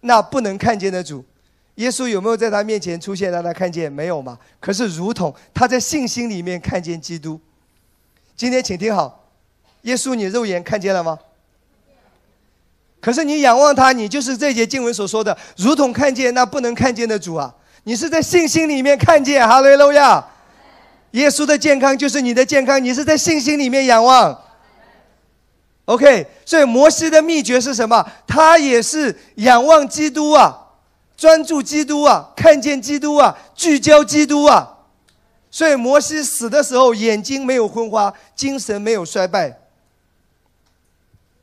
那不能看见的主。耶稣有没有在他面前出现让他看见？没有嘛？可是如同他在信心里面看见基督。今天请听好，耶稣你肉眼看见了吗？可是你仰望他，你就是这节经文所说的，如同看见那不能看见的主啊！你是在信心里面看见，哈利路亚！耶稣的健康就是你的健康，你是在信心里面仰望。OK，所以摩西的秘诀是什么？他也是仰望基督啊，专注基督啊，看见基督啊，聚焦基督啊。所以摩西死的时候眼睛没有昏花，精神没有衰败。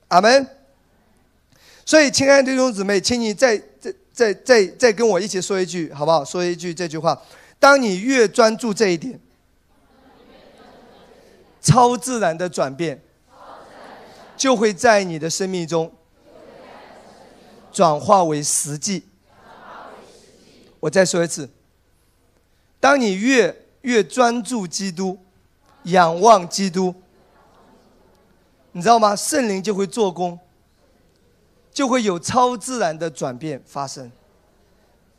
阿门。所以，亲爱的弟兄姊妹，请你再、再、再、再、再跟我一起说一句，好不好？说一句这句话：当你越专注这一点，超自然的转变。就会在你的生命中转化为实际。我再说一次，当你越越专注基督，仰望基督，你知道吗？圣灵就会做工，就会有超自然的转变发生，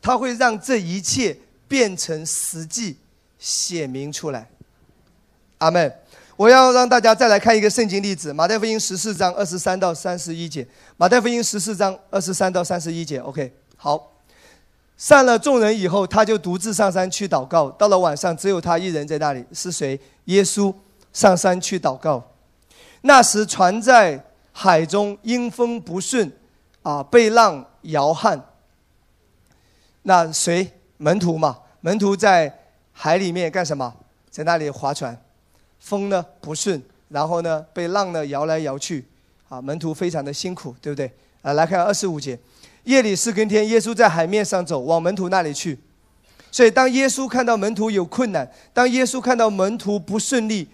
它会让这一切变成实际显明出来。阿门。我要让大家再来看一个圣经例子，《马太福音》十四章二十三到三十一节，《马太福音》十四章二十三到三十一节。OK，好。散了众人以后，他就独自上山去祷告。到了晚上，只有他一人在那里。是谁？耶稣上山去祷告。那时船在海中，因风不顺，啊，被浪摇撼。那谁？门徒嘛。门徒在海里面干什么？在那里划船。风呢不顺，然后呢被浪呢摇来摇去，啊，门徒非常的辛苦，对不对？啊，来看二十五节，夜里四更天，耶稣在海面上走，往门徒那里去。所以当耶稣看到门徒有困难，当耶稣看到门徒不顺利，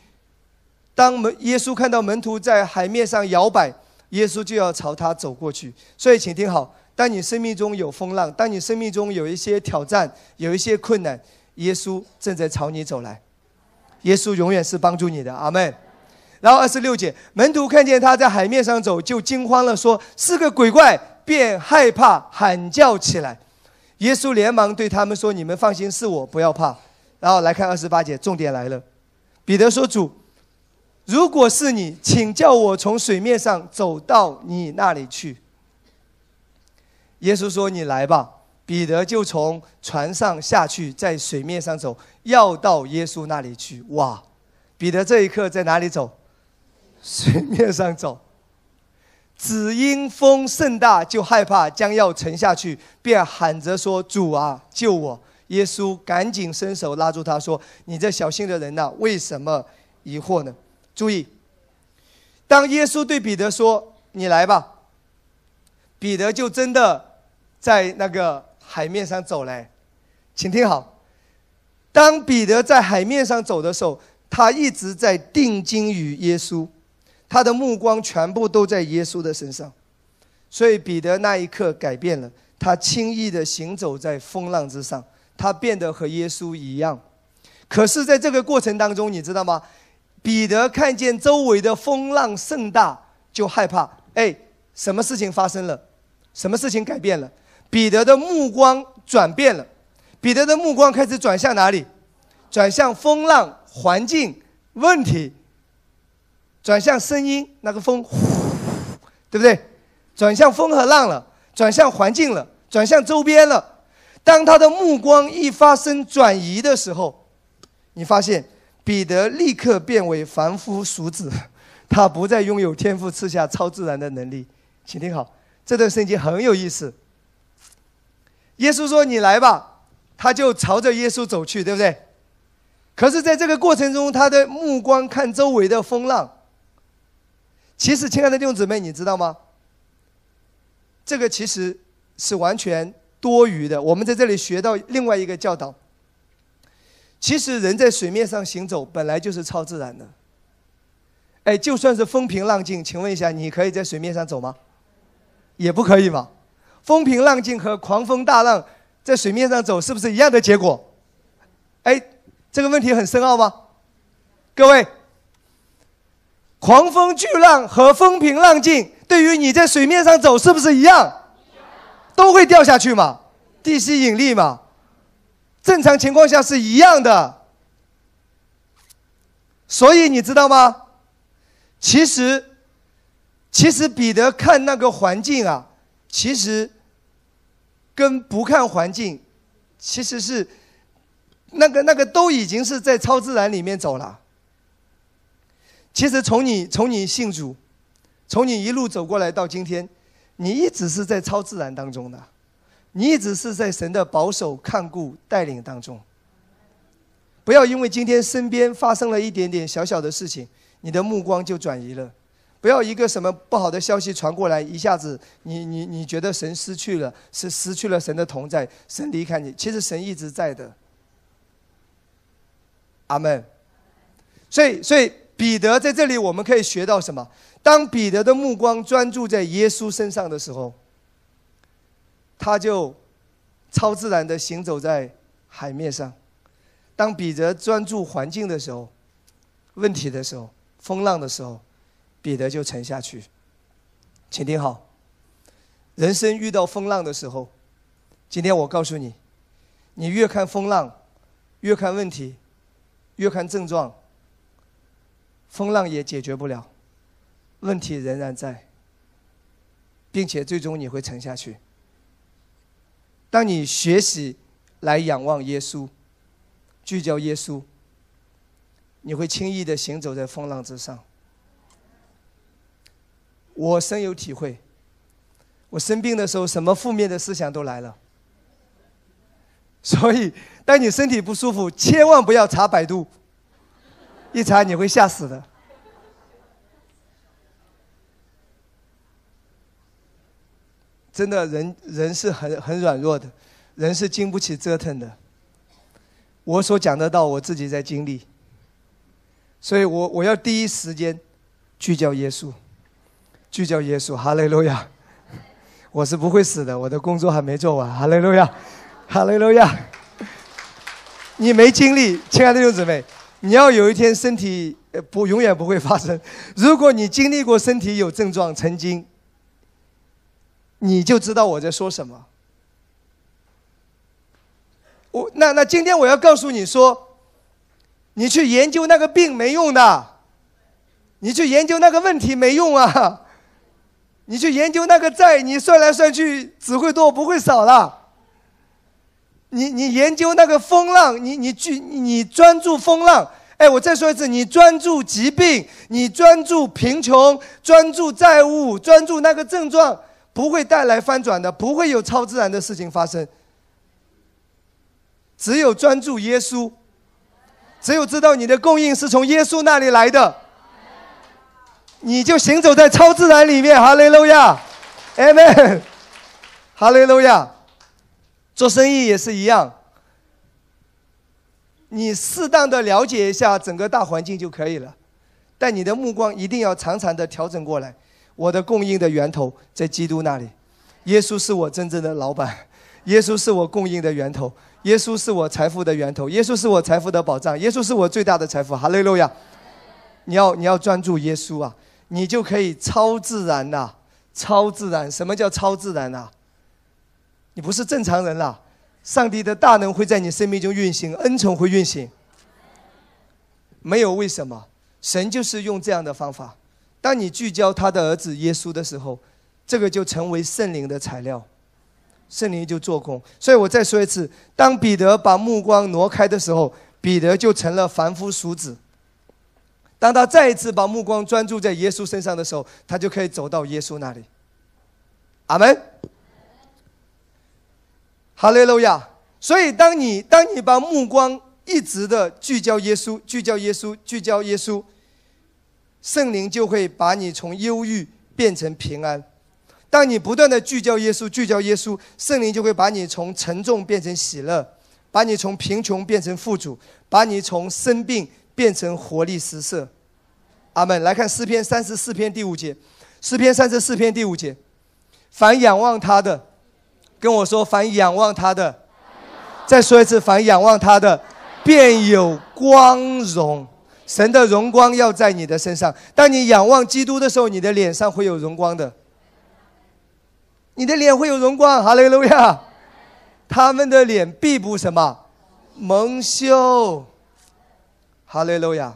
当门耶稣看到门徒在海面上摇摆，耶稣就要朝他走过去。所以请听好，当你生命中有风浪，当你生命中有一些挑战，有一些困难，耶稣正在朝你走来。耶稣永远是帮助你的，阿门。然后二十六节，门徒看见他在海面上走，就惊慌了，说是个鬼怪，便害怕，喊叫起来。耶稣连忙对他们说：“你们放心，是我，不要怕。”然后来看二十八节，重点来了。彼得说：“主，如果是你，请叫我从水面上走到你那里去。”耶稣说：“你来吧。”彼得就从船上下去，在水面上走，要到耶稣那里去。哇！彼得这一刻在哪里走？水面上走。只因风甚大，就害怕，将要沉下去，便喊着说：“主啊，救我！”耶稣赶紧伸手拉住他说：“你这小心的人呐，为什么疑惑呢？”注意，当耶稣对彼得说：“你来吧。”彼得就真的在那个海面上走来。请听好，当彼得在海面上走的时候，他一直在定睛于耶稣。他的目光全部都在耶稣的身上，所以彼得那一刻改变了，他轻易的行走在风浪之上，他变得和耶稣一样。可是，在这个过程当中，你知道吗？彼得看见周围的风浪甚大，就害怕。哎，什么事情发生了？什么事情改变了？彼得的目光转变了，彼得的目光开始转向哪里？转向风浪、环境、问题。转向声音，那个风，呼，对不对？转向风和浪了，转向环境了，转向周边了。当他的目光一发生转移的时候，你发现彼得立刻变为凡夫俗子，他不再拥有天赋赐下超自然的能力。请听好，这段圣经很有意思。耶稣说：“你来吧。”他就朝着耶稣走去，对不对？可是，在这个过程中，他的目光看周围的风浪。其实，亲爱的弟兄姊妹，你知道吗？这个其实是完全多余的。我们在这里学到另外一个教导。其实，人在水面上行走本来就是超自然的。哎，就算是风平浪静，请问一下，你可以在水面上走吗？也不可以吧。风平浪静和狂风大浪在水面上走，是不是一样的结果？哎，这个问题很深奥吗？各位。狂风巨浪和风平浪静，对于你在水面上走是不是一样？都会掉下去嘛？地吸引力嘛？正常情况下是一样的。所以你知道吗？其实，其实彼得看那个环境啊，其实跟不看环境，其实是那个那个都已经是在超自然里面走了。其实从你从你信主，从你一路走过来到今天，你一直是在超自然当中的，你一直是在神的保守看顾带领当中。不要因为今天身边发生了一点点小小的事情，你的目光就转移了。不要一个什么不好的消息传过来，一下子你你你觉得神失去了，是失去了神的同在，神离开你。其实神一直在的。阿门。所以所以。彼得在这里，我们可以学到什么？当彼得的目光专注在耶稣身上的时候，他就超自然的行走在海面上；当彼得专注环境的时候、问题的时候、风浪的时候，彼得就沉下去。请听好，人生遇到风浪的时候，今天我告诉你，你越看风浪，越看问题，越看症状。风浪也解决不了，问题仍然在，并且最终你会沉下去。当你学习来仰望耶稣，聚焦耶稣，你会轻易的行走在风浪之上。我深有体会，我生病的时候，什么负面的思想都来了。所以，当你身体不舒服，千万不要查百度。一查你会吓死的，真的人人是很很软弱的，人是经不起折腾的。我所讲的到，我自己在经历，所以我我要第一时间聚焦耶稣，聚焦耶稣，哈利路亚！我是不会死的，我的工作还没做完，哈利路亚，哈利路亚！你没经历，亲爱的弟兄姊妹。你要有一天身体，不，永远不会发生。如果你经历过身体有症状，曾经，你就知道我在说什么。我那那今天我要告诉你说，你去研究那个病没用的，你去研究那个问题没用啊，你去研究那个债，你算来算去只会多不会少了。你你研究那个风浪，你你去你专注风浪。哎，我再说一次，你专注疾病，你专注贫穷，专注债务，专注那个症状，不会带来翻转的，不会有超自然的事情发生。只有专注耶稣，只有知道你的供应是从耶稣那里来的，你就行走在超自然里面。哈利路亚，Amen，哈利路亚。做生意也是一样，你适当的了解一下整个大环境就可以了，但你的目光一定要常常的调整过来。我的供应的源头在基督那里，耶稣是我真正的老板，耶稣是我供应的源头，耶稣是我财富的源头，耶稣是我财富的保障，耶稣是我最大的财富。哈利路亚！你要你要专注耶稣啊，你就可以超自然呐，超自然。什么叫超自然呐？你不是正常人了，上帝的大能会在你生命中运行，恩宠会运行。没有为什么，神就是用这样的方法。当你聚焦他的儿子耶稣的时候，这个就成为圣灵的材料，圣灵就做工。所以我再说一次，当彼得把目光挪开的时候，彼得就成了凡夫俗子。当他再一次把目光专注在耶稣身上的时候，他就可以走到耶稣那里。阿门。哈利路亚！所以，当你当你把目光一直的聚焦耶稣，聚焦耶稣，聚焦耶稣，圣灵就会把你从忧郁变成平安；当你不断的聚焦耶稣，聚焦耶稣，圣灵就会把你从沉重变成喜乐，把你从贫穷变成富足，把你从生病变成活力四射。阿门！来看诗篇三十四篇第五节，诗篇三十四篇第五节，凡仰望他的。跟我说，凡仰望他的，再说一次，凡仰望他的，便有光荣。神的荣光要在你的身上。当你仰望基督的时候，你的脸上会有荣光的。你的脸会有荣光，哈利路亚。他们的脸必不什么蒙羞，哈利路亚。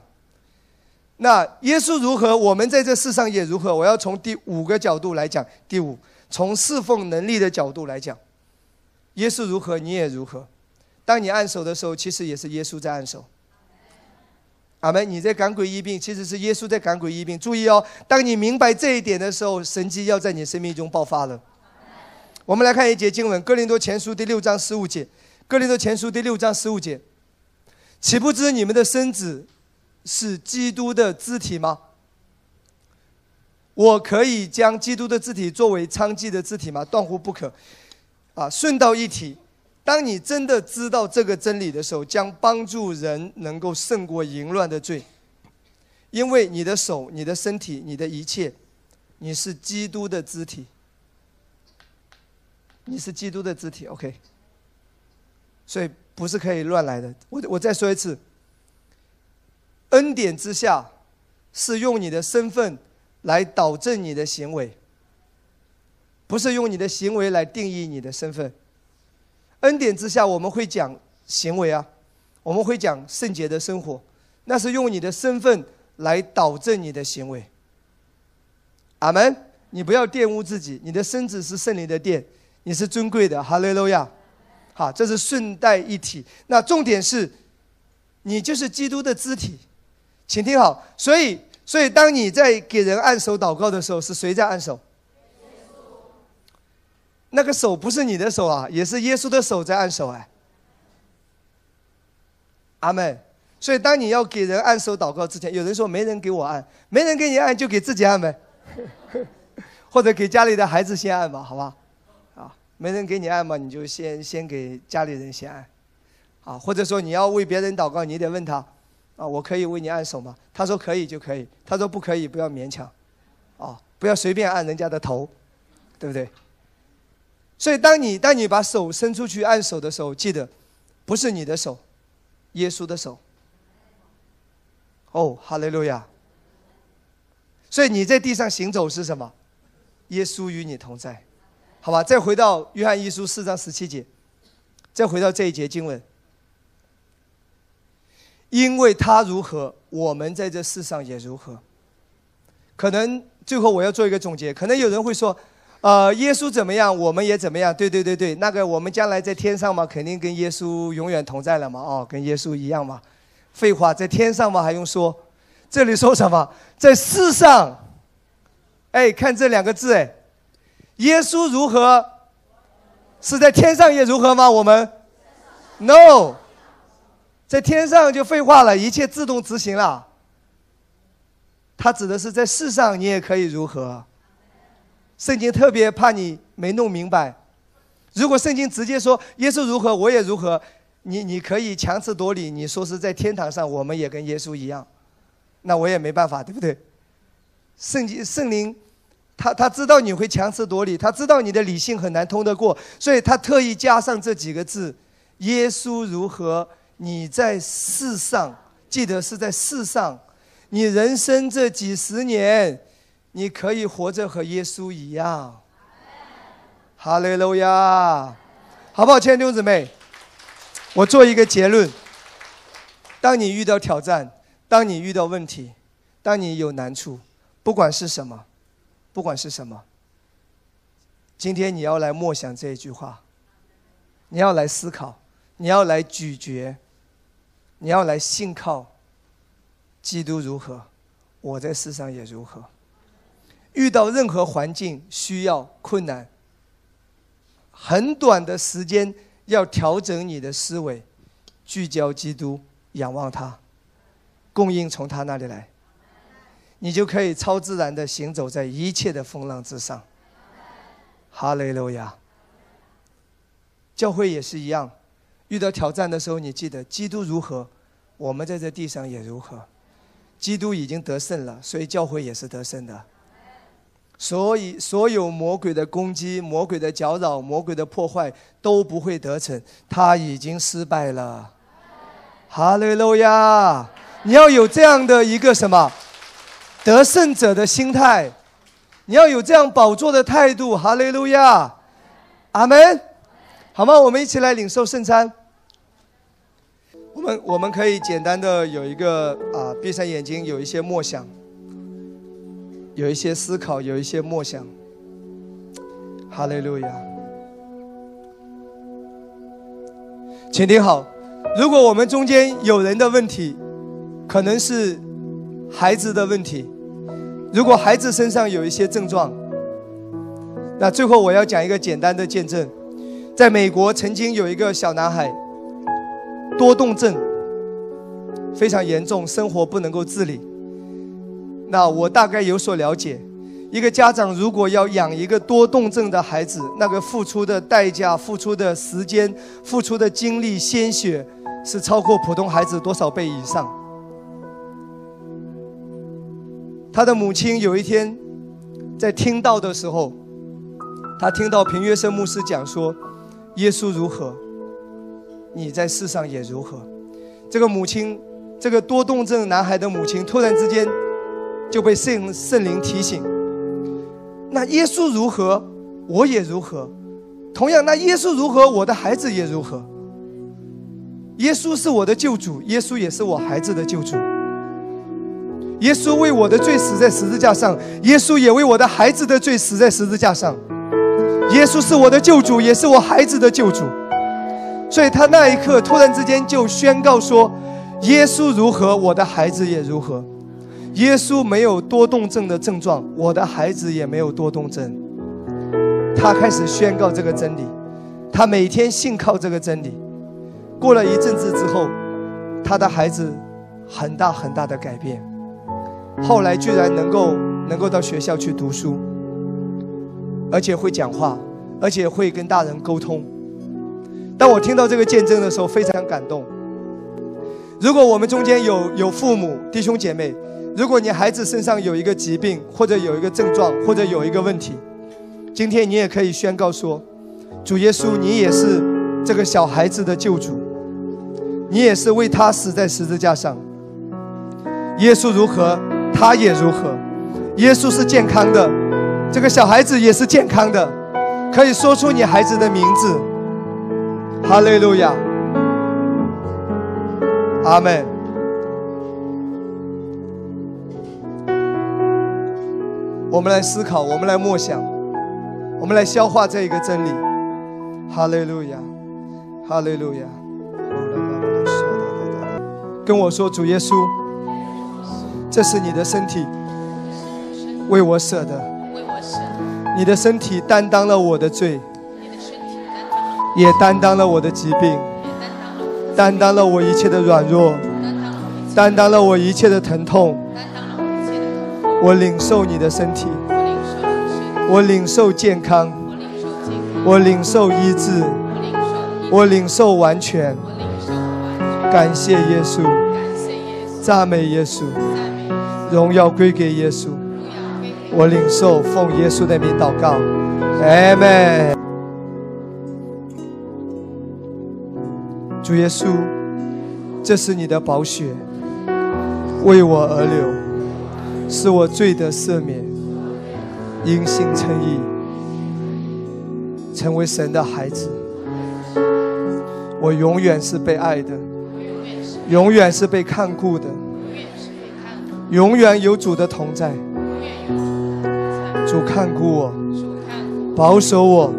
那耶稣如何，我们在这世上也如何。我要从第五个角度来讲，第五。从侍奉能力的角度来讲，耶稣如何，你也如何。当你按手的时候，其实也是耶稣在按手。阿门！你在赶鬼医病，其实是耶稣在赶鬼医病。注意哦，当你明白这一点的时候，神迹要在你生命中爆发了。我们来看一节经文，《哥林多前书》第六章十五节，《哥林多前书》第六章十五节，岂不知你们的身子是基督的肢体吗？我可以将基督的肢体作为娼妓的肢体吗？断乎不可。啊，顺道一提，当你真的知道这个真理的时候，将帮助人能够胜过淫乱的罪。因为你的手、你的身体、你的一切，你是基督的肢体。你是基督的肢体，OK。所以不是可以乱来的。我我再说一次，恩典之下，是用你的身份。来导正你的行为，不是用你的行为来定义你的身份。恩典之下，我们会讲行为啊，我们会讲圣洁的生活，那是用你的身份来导正你的行为。阿门！你不要玷污自己，你的身子是圣灵的殿，你是尊贵的。哈利路亚！好，这是顺带一体。那重点是，你就是基督的肢体，请听好。所以。所以，当你在给人按手祷告的时候，是谁在按手？那个手不是你的手啊，也是耶稣的手在按手哎。阿门。所以，当你要给人按手祷告之前，有人说没人给我按，没人给你按，就给自己按呗，或者给家里的孩子先按吧，好吧？啊，没人给你按嘛，你就先先给家里人先按，啊，或者说你要为别人祷告，你得问他。啊，我可以为你按手吗？他说可以就可以，他说不可以不要勉强，啊，不要随便按人家的头，对不对？所以当你当你把手伸出去按手的时候，记得不是你的手，耶稣的手。哦，哈利路亚。所以你在地上行走是什么？耶稣与你同在，好吧？再回到约翰一书四章十七节，再回到这一节经文。因为他如何，我们在这世上也如何。可能最后我要做一个总结，可能有人会说，呃，耶稣怎么样，我们也怎么样。对对对对，那个我们将来在天上嘛，肯定跟耶稣永远同在了嘛，哦，跟耶稣一样嘛。废话，在天上嘛还用说？这里说什么？在世上。哎，看这两个字，哎，耶稣如何？是在天上也如何吗？我们？No，在天上就废话了，一切自动执行了。他指的是在世上你也可以如何？圣经特别怕你没弄明白。如果圣经直接说耶稣如何，我也如何，你你可以强词夺理，你说是在天堂上我们也跟耶稣一样，那我也没办法，对不对？圣经圣灵，他他知道你会强词夺理，他知道你的理性很难通得过，所以他特意加上这几个字：耶稣如何？你在世上，记得是在世上，你人生这几十年，你可以活着和耶稣一样。哈利路亚，好不好，亲爱的弟兄姊妹？我做一个结论：当你遇到挑战，当你遇到问题，当你有难处。不管是什么，不管是什么，今天你要来默想这一句话，你要来思考，你要来咀嚼，你要来信靠。基督如何，我在世上也如何。遇到任何环境需要困难，很短的时间要调整你的思维，聚焦基督，仰望他，供应从他那里来。你就可以超自然的行走在一切的风浪之上。哈雷路亚。教会也是一样，遇到挑战的时候，你记得基督如何，我们在这地上也如何。基督已经得胜了，所以教会也是得胜的。所以，所有魔鬼的攻击、魔鬼的搅扰、魔鬼的破坏都不会得逞，他已经失败了。哈利路亚！你要有这样的一个什么？得胜者的心态，你要有这样宝座的态度。哈利路亚，阿门。好吗？我们一起来领受圣餐。我们我们可以简单的有一个啊，闭上眼睛，有一些默想，有一些思考，有一些默想。哈利路亚，请听好。如果我们中间有人的问题，可能是孩子的问题。如果孩子身上有一些症状，那最后我要讲一个简单的见证。在美国，曾经有一个小男孩，多动症非常严重，生活不能够自理。那我大概有所了解，一个家长如果要养一个多动症的孩子，那个付出的代价、付出的时间、付出的精力、鲜血，是超过普通孩子多少倍以上。他的母亲有一天在听到的时候，他听到平约瑟牧师讲说：“耶稣如何，你在世上也如何。”这个母亲，这个多动症男孩的母亲，突然之间就被圣圣灵提醒：“那耶稣如何，我也如何。同样，那耶稣如何，我的孩子也如何。耶稣是我的救主，耶稣也是我孩子的救主。”耶稣为我的罪死在十字架上，耶稣也为我的孩子的罪死在十字架上。耶稣是我的救主，也是我孩子的救主。所以他那一刻突然之间就宣告说：“耶稣如何，我的孩子也如何。耶稣没有多动症的症状，我的孩子也没有多动症。”他开始宣告这个真理，他每天信靠这个真理。过了一阵子之后，他的孩子很大很大的改变。后来居然能够能够到学校去读书，而且会讲话，而且会跟大人沟通。当我听到这个见证的时候，非常感动。如果我们中间有有父母弟兄姐妹，如果你孩子身上有一个疾病，或者有一个症状，或者有一个问题，今天你也可以宣告说：主耶稣，你也是这个小孩子的救主，你也是为他死在十字架上。耶稣如何，他也如何。耶稣是健康的，这个小孩子也是健康的，可以说出你孩子的名字。哈利路亚，阿门。我们来思考，我们来默想，我们来消化这一个真理。哈利路亚，哈利路亚。跟我说，主耶稣，这是你的身体，为我舍的。你的身体担当了我的罪，也担当了我的疾病，担当了我一切的软弱，担当了我一切的疼痛。我领受你的身体，我领受健康，我领受医治，我领受完全。感谢耶稣，赞美耶稣，荣耀归给耶稣。我领受，奉耶稣的名祷告，阿门。主耶稣，这是你的宝血，为我而流。是我罪得赦免，因信称义，成为神的孩子。我永远是被爱的，永远是被看顾的，永远有主的同在。主看顾我，保守我，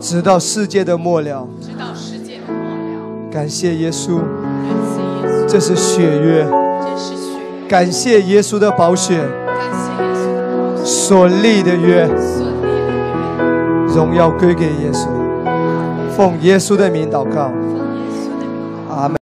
直到世界的末了。感谢耶稣，这是血约。感谢耶稣的宝血，所立的约，荣耀归给耶稣，奉耶稣的名祷告。